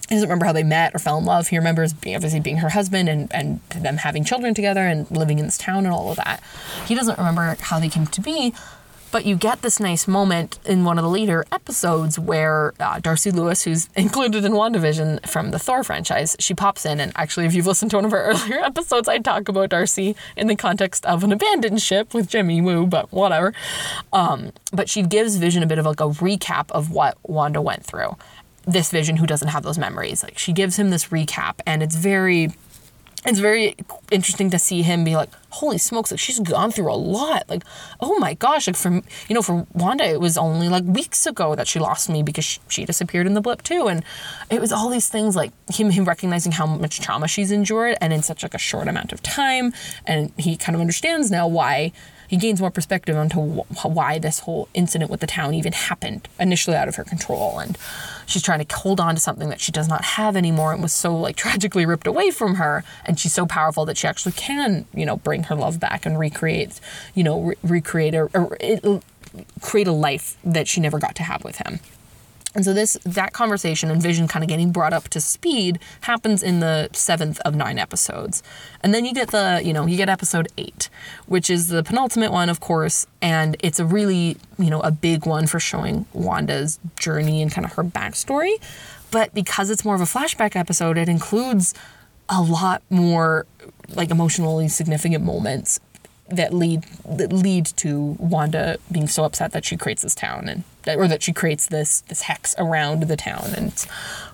he doesn't remember how they met or fell in love. He remembers being, obviously being her husband and, and them having children together and living in this town and all of that. He doesn't remember how they came to be, but you get this nice moment in one of the later episodes where uh, Darcy Lewis, who's included in WandaVision from the Thor franchise, she pops in. And actually, if you've listened to one of our earlier episodes, I talk about Darcy in the context of an abandoned ship with Jimmy Woo, but whatever. Um, but she gives Vision a bit of like a recap of what Wanda went through this vision who doesn't have those memories. Like she gives him this recap and it's very it's very interesting to see him be like, holy smokes, like she's gone through a lot. Like, oh my gosh, like for you know, for Wanda, it was only like weeks ago that she lost me because she, she disappeared in the blip too. And it was all these things like him him recognizing how much trauma she's endured and in such like a short amount of time. And he kind of understands now why he gains more perspective onto why this whole incident with the town even happened initially out of her control and she's trying to hold on to something that she does not have anymore and was so like tragically ripped away from her and she's so powerful that she actually can you know bring her love back and recreate you know re- recreate or, or it, create a life that she never got to have with him and so this that conversation and vision kind of getting brought up to speed happens in the seventh of nine episodes. And then you get the, you know, you get episode eight, which is the penultimate one, of course, and it's a really, you know, a big one for showing Wanda's journey and kind of her backstory. But because it's more of a flashback episode, it includes a lot more like emotionally significant moments that lead that lead to Wanda being so upset that she creates this town and or that she creates this this hex around the town and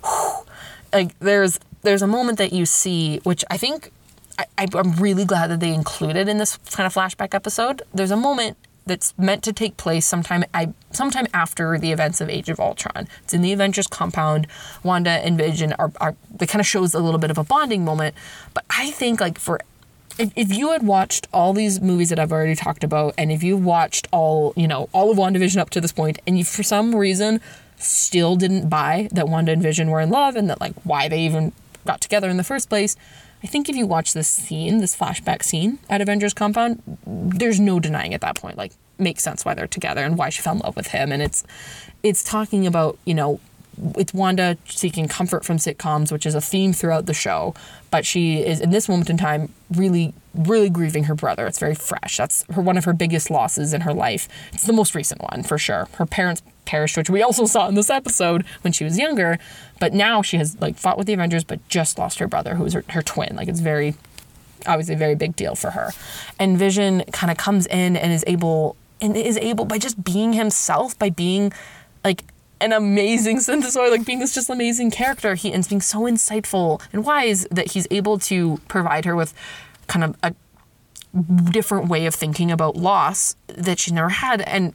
whew, like there's there's a moment that you see which I think I, I'm really glad that they included in this kind of flashback episode. There's a moment that's meant to take place sometime I sometime after the events of Age of Ultron. It's in the Avengers compound. Wanda and Vision are, are that kind of shows a little bit of a bonding moment. But I think like for if, if you had watched all these movies that I've already talked about, and if you watched all, you know, all of WandaVision up to this point, and you for some reason still didn't buy that Wanda and Vision were in love and that like why they even got together in the first place, I think if you watch this scene, this flashback scene at Avengers Compound, there's no denying at that point. Like makes sense why they're together and why she fell in love with him. And it's it's talking about, you know, it's Wanda seeking comfort from sitcoms, which is a theme throughout the show. But she is in this moment in time really, really grieving her brother. It's very fresh. That's her one of her biggest losses in her life. It's the most recent one for sure. Her parents perished, which we also saw in this episode when she was younger. But now she has like fought with the Avengers, but just lost her brother, who was her, her twin. Like it's very, obviously, a very big deal for her. And Vision kind of comes in and is able and is able by just being himself, by being like an amazing synthezoid, like being this just amazing character. He ends being so insightful and wise that he's able to provide her with kind of a different way of thinking about loss that she never had and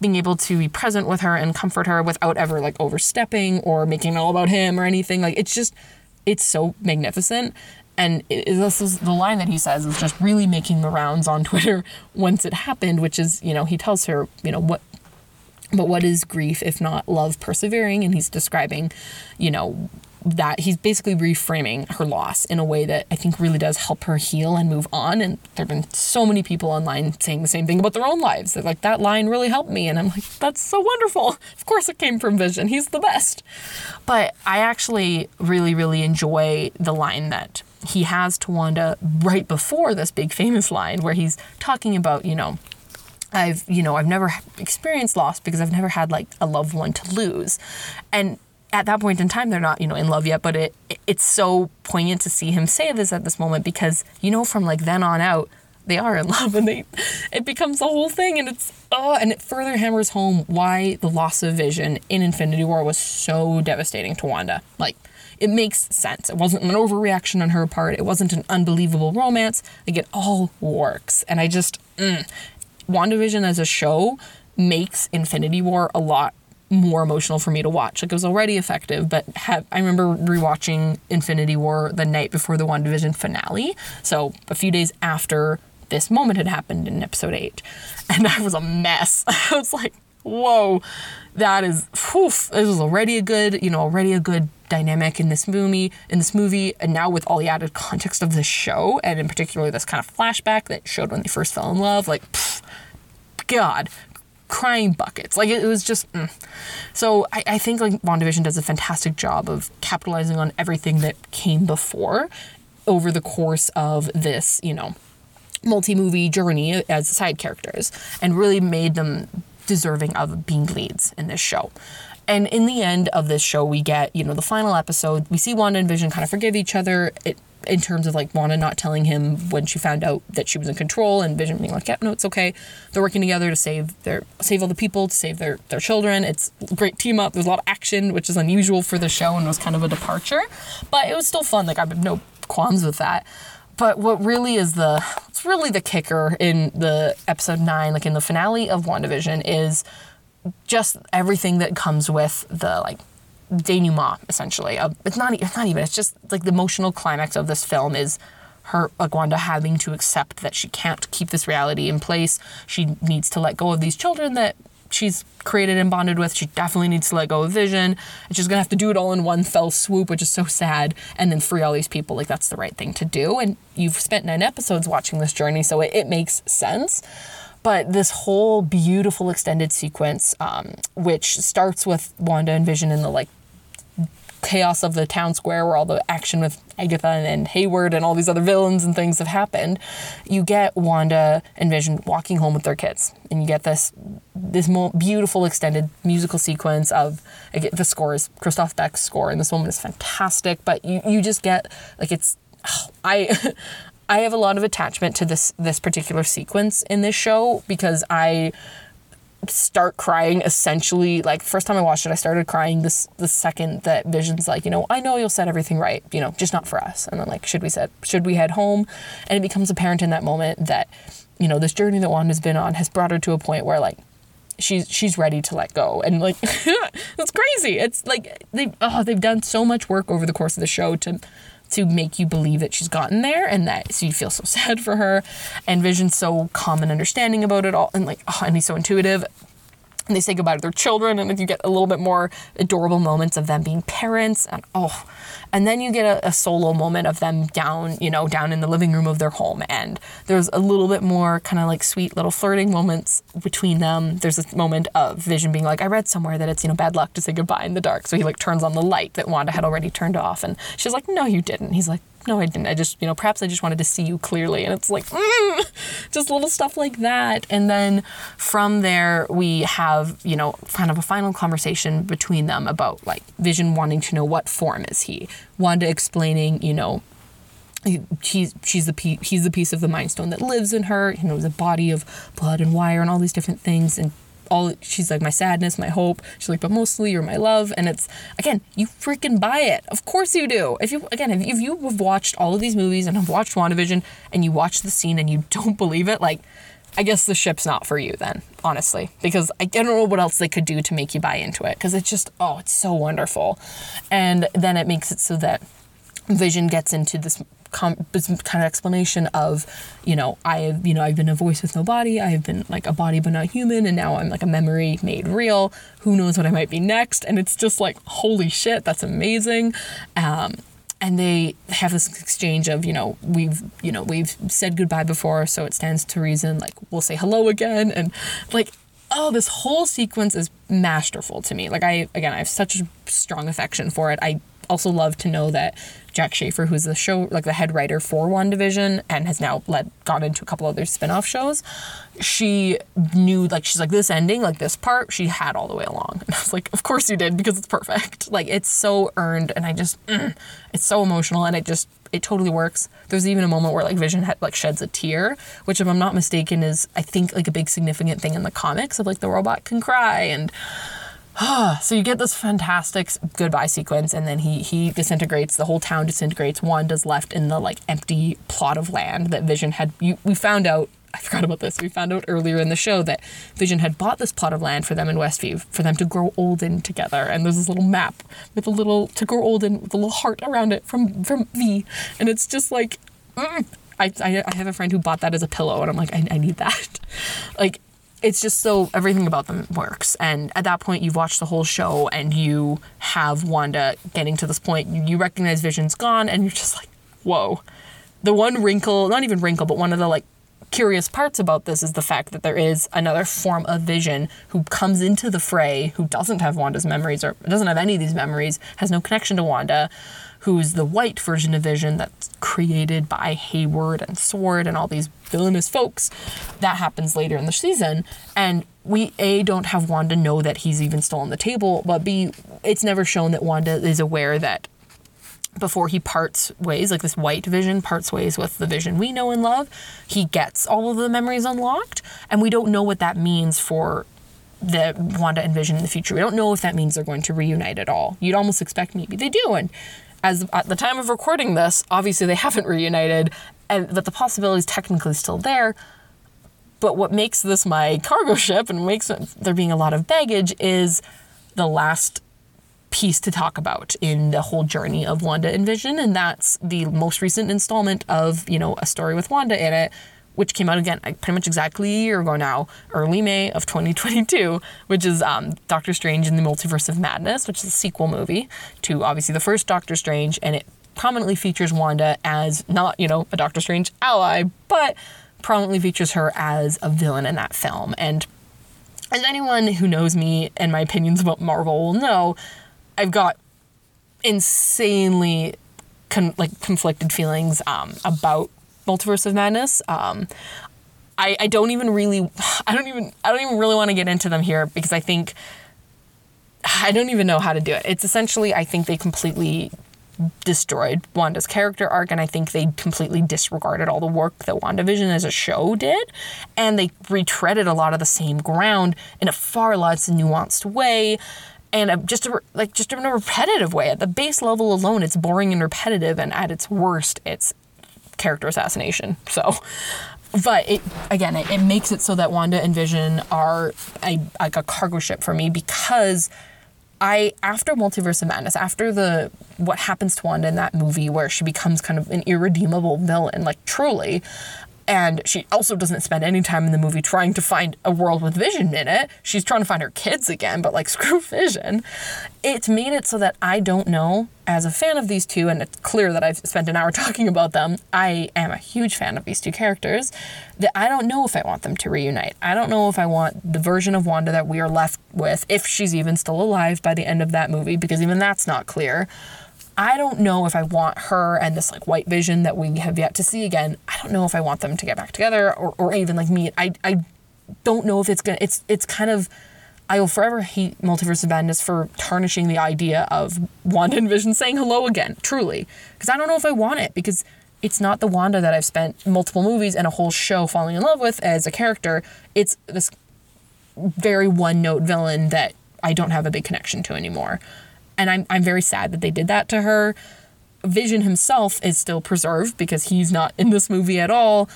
being able to be present with her and comfort her without ever like overstepping or making it all about him or anything. Like it's just it's so magnificent. And it, this is the line that he says is just really making the rounds on Twitter once it happened, which is, you know, he tells her, you know, what but what is grief if not love persevering? And he's describing, you know, that he's basically reframing her loss in a way that I think really does help her heal and move on. And there have been so many people online saying the same thing about their own lives. They're like, that line really helped me. And I'm like, that's so wonderful. Of course it came from Vision. He's the best. But I actually really, really enjoy the line that he has to Wanda right before this big famous line where he's talking about, you know, I've, you know, I've never experienced loss because I've never had like a loved one to lose. And at that point in time, they're not, you know, in love yet, but it it's so poignant to see him say this at this moment because, you know, from like then on out, they are in love and they it becomes the whole thing and it's oh and it further hammers home why the loss of vision in Infinity War was so devastating to Wanda. Like it makes sense. It wasn't an overreaction on her part. It wasn't an unbelievable romance. Like it all works. And I just mm, WandaVision as a show makes Infinity War a lot more emotional for me to watch. Like it was already effective, but have, I remember rewatching Infinity War the night before the WandaVision finale. So a few days after this moment had happened in episode eight. And I was a mess. I was like, whoa, that is, whew, this is already a good, you know, already a good dynamic in this movie, in this movie, and now with all the added context of the show, and in particular this kind of flashback that showed when they first fell in love, like, God, crying buckets. Like it, was just. Mm. So I, I think like WandaVision does a fantastic job of capitalizing on everything that came before over the course of this, you know, multi movie journey as side characters and really made them deserving of being leads in this show. And in the end of this show, we get, you know, the final episode. We see Wanda and Vision kind of forgive each other. It in terms of like Wanda not telling him when she found out that she was in control and Vision being like, yeah, no, it's okay. They're working together to save their save all the people, to save their their children. It's a great team up. There's a lot of action, which is unusual for the show and was kind of a departure. But it was still fun. Like I have no qualms with that. But what really is the it's really the kicker in the episode nine, like in the finale of WandaVision, is just everything that comes with the like denouement essentially. It's not it's not even it's just like the emotional climax of this film is her Wanda having to accept that she can't keep this reality in place. She needs to let go of these children that she's created and bonded with. She definitely needs to let go of Vision. And she's gonna have to do it all in one fell swoop, which is so sad, and then free all these people. Like that's the right thing to do. And you've spent nine episodes watching this journey, so it, it makes sense. But this whole beautiful extended sequence, um, which starts with Wanda and Vision in the like chaos of the town square where all the action with Agatha and Hayward and all these other villains and things have happened, you get Wanda and Vision walking home with their kids, and you get this this beautiful extended musical sequence of the score is Christoph Beck's score, and this moment is fantastic. But you you just get like it's I. I have a lot of attachment to this this particular sequence in this show because I start crying essentially like first time I watched it I started crying this the second that Vision's like you know I know you'll set everything right you know just not for us. And then like should we set should we head home? And it becomes apparent in that moment that you know this journey that Wanda's been on has brought her to a point where like she's she's ready to let go. And like it's crazy. It's like they oh they've done so much work over the course of the show to to make you believe that she's gotten there and that so you feel so sad for her. And Vision's so calm and understanding about it all and like oh, and he's so intuitive and they say goodbye to their children and if you get a little bit more adorable moments of them being parents and oh. And then you get a, a, solo moment of them down you know down in the living room of their home and there's a little bit more kind of like sweet little flirting moments between them. There's this moment of vision being like i read somewhere that it's you know bad luck to say goodbye in the dark. So he like turns on the light that wanda had already turned off and she's like no you didn't. He's like no, I didn't. I just, you know, perhaps I just wanted to see you clearly. And it's like, mm, just little stuff like that. And then from there, we have, you know, kind of a final conversation between them about like Vision wanting to know what form is he, Wanda explaining, you know, he's she's the piece, he's the piece of the mind stone that lives in her you know the body of blood and wire and all these different things and all she's like my sadness, my hope. She's like, but mostly you're my love. And it's again, you freaking buy it. Of course you do. If you again, if, if you have watched all of these movies and have watched WandaVision and you watch the scene and you don't believe it, like I guess the ship's not for you then, honestly, because I don't know what else they could do to make you buy into it. Because it's just, oh, it's so wonderful. And then it makes it so that Vision gets into this com- kind of explanation of, you know, I have, you know, I've been a voice with no body. I've been like a body but not human, and now I'm like a memory made real. Who knows what I might be next? And it's just like, holy shit, that's amazing. Um, and they have this exchange of you know we've you know we've said goodbye before so it stands to reason like we'll say hello again and like oh this whole sequence is masterful to me like i again i have such a strong affection for it i also love to know that Jac Schaeffer, who's the show like the head writer for WandaVision and has now led gone into a couple other spin-off shows, she knew like she's like this ending, like this part, she had all the way along. And I was like, of course you did because it's perfect. Like it's so earned and I just mm, it's so emotional and it just it totally works. There's even a moment where like Vision had, like sheds a tear, which if I'm not mistaken is I think like a big significant thing in the comics of like the robot can cry and so you get this fantastic goodbye sequence and then he he disintegrates the whole town disintegrates wanda's left in the like empty plot of land that vision had you, we found out I forgot about this. We found out earlier in the show that Vision had bought this plot of land for them in Westview for them to grow old in together. And there's this little map with a little to grow old in with a little heart around it from from V. And it's just like mm. I, I, have a friend who bought that as a pillow and I'm like, I, I need that. like it's just so everything about them works. And at that point, you've watched the whole show and you have Wanda getting to this point. You recognize Vision's gone, and you're just like, whoa. The one wrinkle, not even wrinkle, but one of the like curious parts about this is the fact that there is another form of Vision who comes into the fray, who doesn't have Wanda's memories or doesn't have any of these memories, has no connection to Wanda, who's the white version of Vision that's created by Hayward and Sword and all these villainous folks. That happens later in the season. And we, A, don't have Wanda know that he's even still on the table, but B, it's never shown that Wanda is aware that before he parts ways, like this white vision parts ways with the vision we know and love, he gets all of the memories unlocked. And we don't know what that means for the Wanda and Vision in the future. We don't know if that means they're going to reunite at all. You'd almost expect maybe they do. And as at the time of recording this, obviously they haven't reunited, and but the possibility is technically still there. But what makes this my cargo ship and makes there being a lot of baggage is the last piece to talk about in the whole journey of Wanda and Vision, and that's the most recent installment of you know a story with Wanda in it, which came out again pretty much exactly a year ago now, early May of 2022, which is um, Doctor Strange in the Multiverse of Madness, which is a sequel movie to obviously the first Doctor Strange, and it prominently features Wanda as not, you know, a Doctor Strange ally, but prominently features her as a villain in that film. And as anyone who knows me and my opinions about Marvel will know, I've got insanely con- like conflicted feelings um, about Multiverse of Madness. Um, I, I don't even really I don't even I don't even really want to get into them here because I think I don't even know how to do it. It's essentially I think they completely destroyed Wanda's character arc and I think they completely disregarded all the work that WandaVision as a show did and they retreaded a lot of the same ground in a far less nuanced way and a, just a, like just in a repetitive way at the base level alone it's boring and repetitive and at its worst it's character assassination. So, but it again, it, it makes it so that Wanda and Vision are a like a cargo ship for me because I after Multiverse of Madness, after the what happens to Wanda in that movie where she becomes kind of an irredeemable villain, like truly, and she also doesn't spend any time in the movie trying to find a world with Vision in it. She's trying to find her kids again, but like screw Vision. It's made it so that I don't know, as a fan of these two, and it's clear that I've spent an hour talking about them, I am a huge fan of these two characters, that I don't know if I want them to reunite. I don't know if I want the version of Wanda that we are left with, if she's even still alive by the end of that movie, because even that's not clear. I don't know if I want her and this like white vision that we have yet to see again. I don't know if I want them to get back together or, or even like meet. I, I don't know if it's gonna it's it's kind of I will forever hate Multiverse of Madness for tarnishing the idea of Wanda and Vision saying hello again, truly. Because I don't know if I want it, because it's not the Wanda that I've spent multiple movies and a whole show falling in love with as a character. It's this very one note villain that I don't have a big connection to anymore and I'm I'm very sad that they did that to her. Vision himself is still preserved because he's not in this movie at all.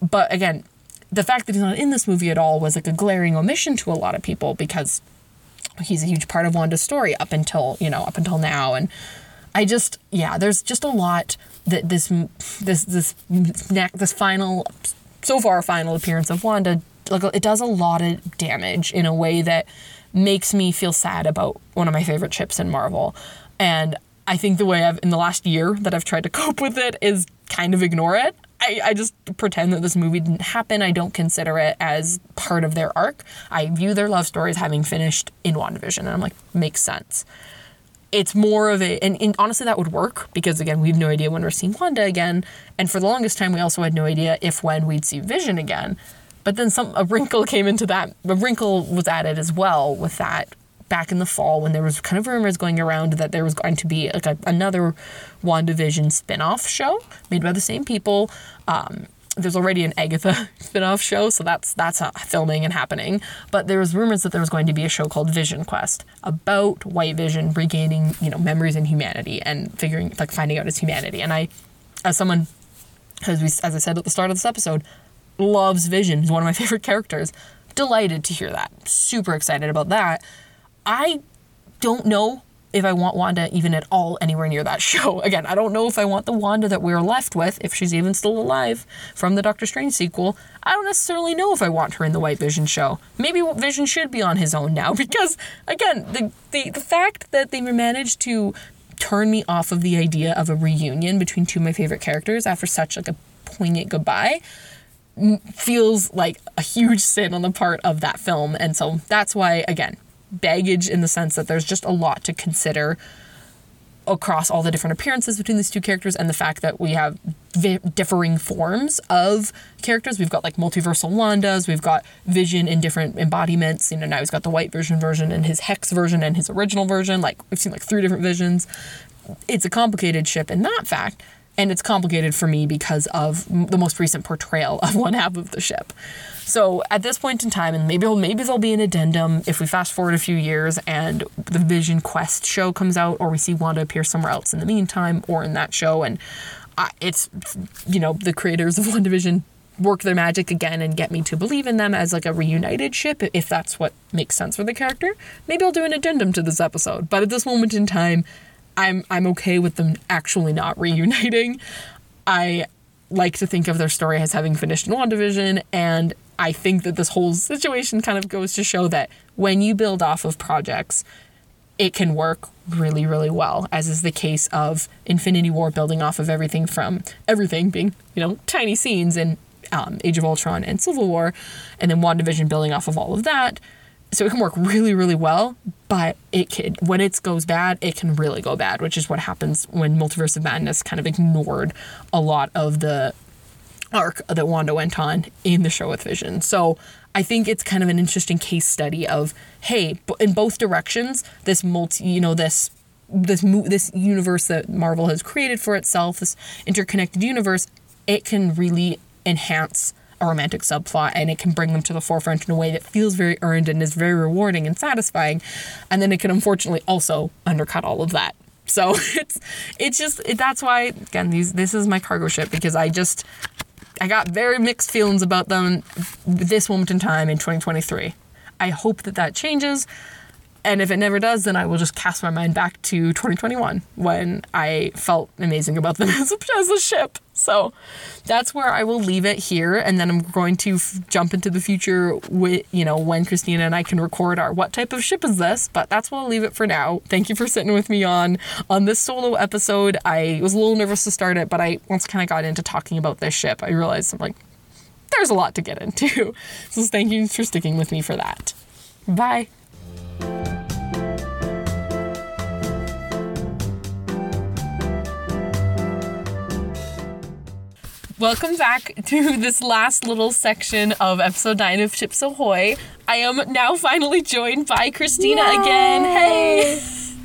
But again, the fact that he's not in this movie at all was like a glaring omission to a lot of people because he's a huge part of Wanda's story up until, you know, up until now and I just yeah, there's just a lot that this this this this final so far final appearance of Wanda like it does a lot of damage in a way that makes me feel sad about one of my favorite chips in Marvel. And I think the way I've, in the last year that I've tried to cope with it is kind of ignore it. I, I just pretend that this movie didn't happen. I don't consider it as part of their arc. I view their love stories having finished in WandaVision, and I'm like, makes sense. It's more of a, and, and honestly, that would work because again, we have no idea when we're seeing Wanda again. And for the longest time, we also had no idea if when we'd see Vision again. But then some a wrinkle came into that. A wrinkle was added as well with that back in the fall when there was kind of rumors going around that there was going to be like a, another WandaVision spin-off show made by the same people. Um, there's already an Agatha spin-off show, so that's that's filming and happening. But there was rumors that there was going to be a show called Vision Quest about White Vision regaining, you know, memories and humanity and figuring like finding out his humanity. And I, as someone, as we as I said at the start of this episode, loves Vision. He's one of my favorite characters. Delighted to hear that. Super excited about that. I don't know if I want Wanda even at all anywhere near that show. Again, I don't know if I want the Wanda that we're left with, if she's even still alive from the Doctor Strange sequel. I don't necessarily know if I want her in the White Vision show. Maybe Vision should be on his own now because, again, the, the, the fact that they managed to turn me off of the idea of a reunion between two of my favorite characters after such like a poignant goodbye feels like a huge sin on the part of that film and so that's why again baggage in the sense that there's just a lot to consider across all the different appearances between these two characters and the fact that we have vi- differing forms of characters. We've got like multiversal Wandas, we've got Vision in different embodiments. You know, now he's got the white version version and his hex version and his original version. Like we've seen like three different visions. It's a complicated ship in that fact. And it's complicated for me because of the most recent portrayal of one half of the ship. So at this point in time, and maybe maybe there'll be an addendum if we fast forward a few years and the Vision Quest show comes out, or we see Wanda appear somewhere else in the meantime, or in that show, and I, it's you know the creators of WandaVision work their magic again and get me to believe in them as like a reunited ship if that's what makes sense for the character. Maybe I'll do an addendum to this episode, but at this moment in time, I'm I'm okay with them actually not reuniting. I like to think of their story as having finished in WandaVision and I think that this whole situation kind of goes to show that when you build off of projects, it can work really, really well, as is the case of Infinity War building off of everything from everything being, you know, tiny scenes in um, Age of Ultron and Civil War, and then WandaVision building off of all of that. So it can work really, really well, but it can, when it goes bad, it can really go bad, which is what happens when Multiverse of Madness kind of ignored a lot of the arc that Wanda went on in the show with Vision. So I think it's kind of an interesting case study of hey, in both directions, this multi, you know, this this this universe that Marvel has created for itself, this interconnected universe, it can really enhance a romantic subplot and it can bring them to the forefront in a way that feels very earned and is very rewarding and satisfying. And then it can unfortunately also undercut all of that. So it's it's just that's why again these this is my cargo ship because I just I got very mixed feelings about them this moment in time in 2023. I hope that that changes. And if it never does, then I will just cast my mind back to 2021 when I felt amazing about them as a, as a ship. So that's where I will leave it here. And then I'm going to f- jump into the future with, you know, when Christina and I can record our what type of ship is this. But that's where I'll leave it for now. Thank you for sitting with me on on this solo episode. I was a little nervous to start it, but I once kind of got into talking about this ship, I realized I'm like, there's a lot to get into. So thank you for sticking with me for that. Bye. Welcome back to this last little section of episode 9 of Ships Ahoy. I am now finally joined by Christina Yay! again. Hey!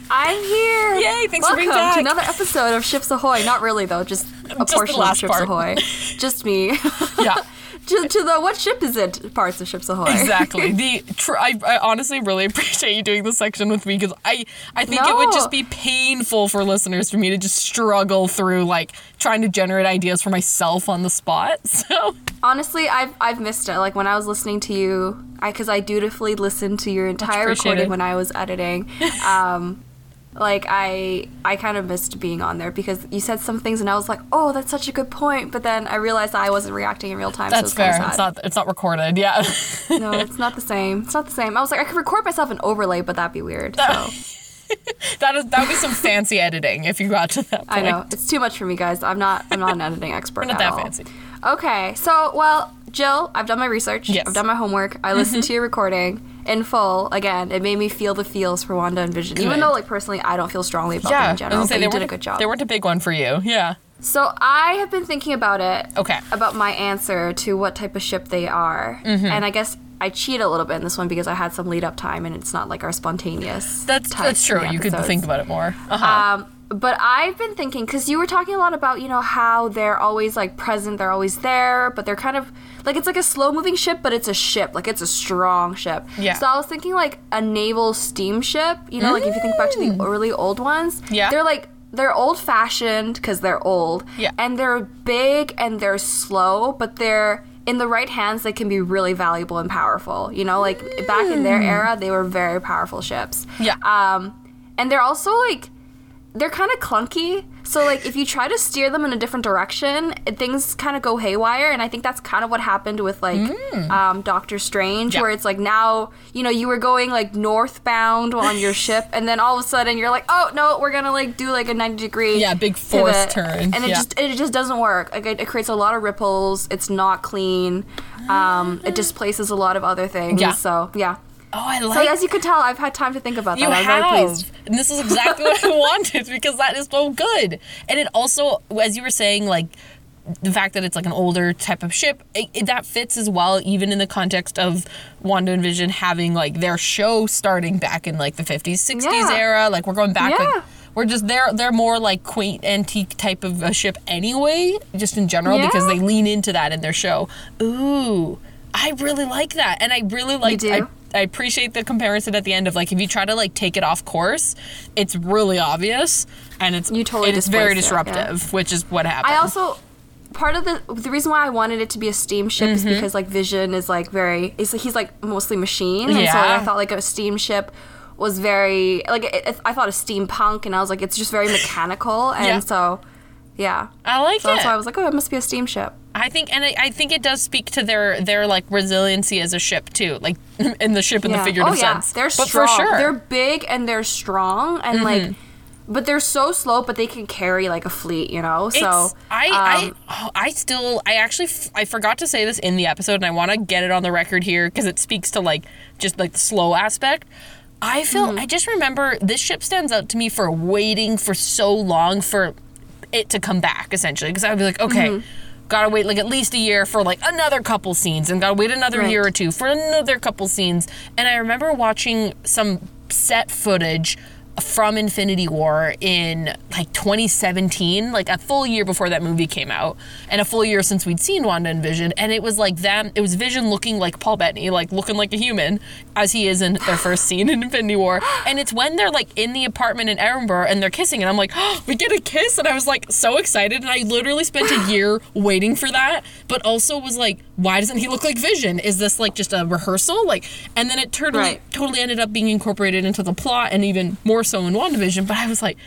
I'm here. Yay, thanks Welcome for being back. to another episode of Ships Ahoy. Not really, though, just a just portion of Ships part. Ahoy. Just me. Yeah. to, to the what ship is it parts of Ships Ahoy. Exactly. The tr- I, I honestly really appreciate you doing this section with me because I I think no. it would just be painful for listeners for me to just struggle through like trying to generate ideas for myself on the spot. So honestly, I've I've missed it. Like when I was listening to you, I because I dutifully listened to your entire recording when I was editing. Um, like I I kind of missed being on there because you said some things and I was like, oh, that's such a good point. But then I realized I wasn't reacting in real time. That's so fair. It's not it's not recorded. Yeah. no, it's not the same. It's not the same. I was like, I could record myself an overlay, but that'd be weird. So. that is that would be some fancy editing if you got to that. Point. I know it's too much for me, guys. I'm not I'm not an editing expert. We're not that all. fancy. Okay, so well, Jill, I've done my research. Yes. I've done my homework. I listened to your recording in full again. It made me feel the feels for Wanda and Vision, even though like personally I don't feel strongly about yeah, them in general. Say, they did a good job. They weren't a big one for you, yeah. So I have been thinking about it. Okay. About my answer to what type of ship they are, mm-hmm. and I guess I cheat a little bit in this one because I had some lead up time and it's not like our spontaneous. That's that's true. You could think about it more. Uh-huh. Um, but I've been thinking because you were talking a lot about you know how they're always like present, they're always there, but they're kind of like it's like a slow moving ship, but it's a ship, like it's a strong ship. Yeah. So I was thinking like a naval steamship. You know, mm. like if you think back to the mm. early old ones. Yeah. They're like they're old fashioned because they're old. Yeah. And they're big and they're slow, but they're in the right hands they can be really valuable and powerful. You know, like back in their era, they were very powerful ships. Yeah. Um, and they're also like they're kind of clunky. So like if you try to steer them in a different direction, things kind of go haywire. And I think that's kind of what happened with like um, Doctor Strange, Mm. Yeah. where it's like now you know you were going like northbound on your ship, and then all of a sudden you're like, oh no, we're gonna like do like a ninety degree Yeah, big force pivot. turn. and it Yeah. just it just doesn't work. Like it, it creates a lot of ripples. It's not clean. Um, it displaces a lot of other things. Yeah. So yeah. Oh, I love. So as you could tell, I've had time to think about that. You I'm have, and this is exactly what I wanted because that is so good. And it also, as you were saying, like the fact that it's like an older type of ship, it, it- that fits as well, even in the context of Wanda and Vision having like their show starting back in like the fifties, sixties Yeah. era. Like we're going back. Yeah. Like, we're just they're they're more like quaint antique type of a ship anyway, just in general because they lean into that in their show. Ooh, I really like that, and I really like. do? I, I appreciate the comparison at the end of like if you try to like take it off course, it's really obvious and it's You totally it's very displace it, yeah. disruptive, which is what happened. I also part of the the reason why I wanted it to be a steamship Mm-hmm. is because like Vision is like very is he's like mostly machine, and so Yeah. I thought like a steamship was very like it, it- I thought of steampunk, and I was like it's just very mechanical, and Yeah. so yeah. I like So it. that's why I was like, oh, it must be a steamship. I think, and I, I think it does speak to their their like resiliency as a ship too, like in the ship in the figurative oh yeah, sense. they're but strong. for sure, Mm-hmm. They're big and they're strong and like, but they're so slow, but they can carry like a fleet, you know. So I, um, I, oh, I still, I actually, f- I forgot to say this in the episode, and I want to get it on the record here because it speaks to like just like the slow aspect. I feel, Mm-hmm. I just remember this ship stands out to me for waiting for so long for it to come back, essentially, because I'd be like, okay. Mm-hmm. Gotta wait like at least a year for like another couple scenes, and gotta wait another Right. year or two for another couple scenes. And I remember watching some set footage from Infinity War in like 2017, like a full year before that movie came out, and a full year since we'd seen Wanda and Vision, and it was like them. It was Vision looking like Paul Bettany, like looking like a human, as he is in their first scene in Infinity War. And it's when they're like in the apartment in Edinburgh and they're kissing, and I'm like, oh, we get a kiss, and I was like so excited, and I literally spent a year waiting for that, but also was like, why doesn't he look like Vision? Is this like just a rehearsal? Like, and then it totally Right. totally ended up being incorporated into the plot, and even more so in WandaVision. But I was like,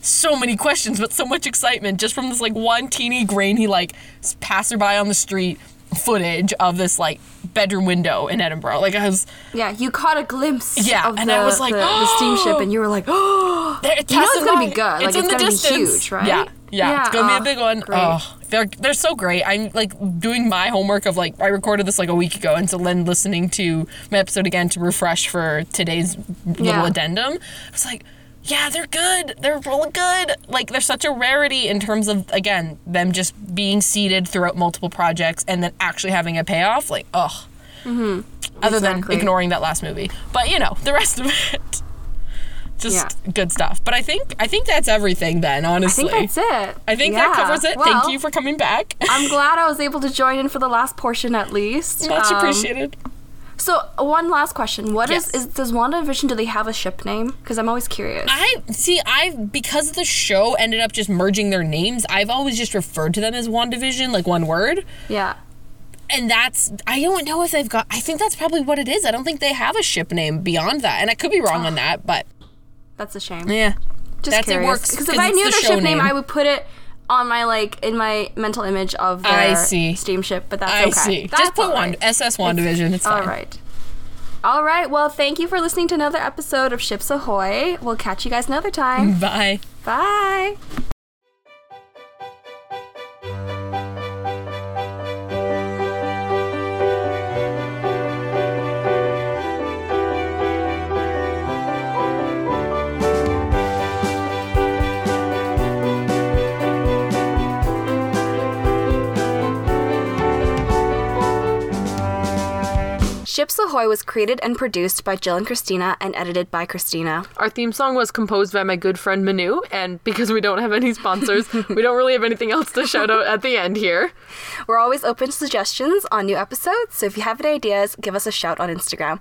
so many questions, but so much excitement just from this like one teeny grainy like passerby on the street footage of this like bedroom window in Edinburgh. Like I was, yeah, you caught a glimpse. Yeah, and the, I was like, the, the steamship, and you were like, oh, there, You know it's gonna be good. Like, It's in it's gonna be distance. huge, right? Yeah, yeah, it's gonna be oh, a big one. Oh, great. Oh, they're they're so great. I'm like doing my homework of like I recorded this like a week ago, and so then listening to my episode again to refresh for today's little Yeah. addendum. I was like. Yeah, they're good. They're really good. Like they're such a rarity in terms of again them just being seeded throughout multiple projects and then actually having a payoff. Like, ugh. Other Exactly. than ignoring that last movie, but you know the rest of it, just good stuff. But I think I think that's everything. Then honestly. I think that's it. I think that covers it. Well, Thank you for coming back. I'm glad I was able to join in for the last portion at least. Much Um, appreciated. So one last question: What is Yes. is does WandaVision? Do they have a ship name? Because I'm always curious. I see. I because the show ended up just merging their names. I've always just referred to them as WandaVision, like one word. yeah. And that's I don't know if they've got. I think that's probably what it is. I don't think they have a ship name beyond that, and I could be wrong on that. But That's a shame. yeah, Just that's curious. it works Because if I knew the their ship name, I would put it on my like in my mental image of I see. steamship. But that's I okay. see. That's just put one right. SS WandaVision. It's fine. All right. All right. Well, thank you for listening to another episode of Ships Ahoy. We'll catch you guys another time. Bye. Bye. Ships Ahoy was created and produced by Jill and Christina and edited by Christina. Our theme song was composed by my good friend Manu, and because we don't have any sponsors, we don't really have anything else to shout out at the end here. We're always open to suggestions on new episodes, so if you have any ideas, give us a shout on Instagram.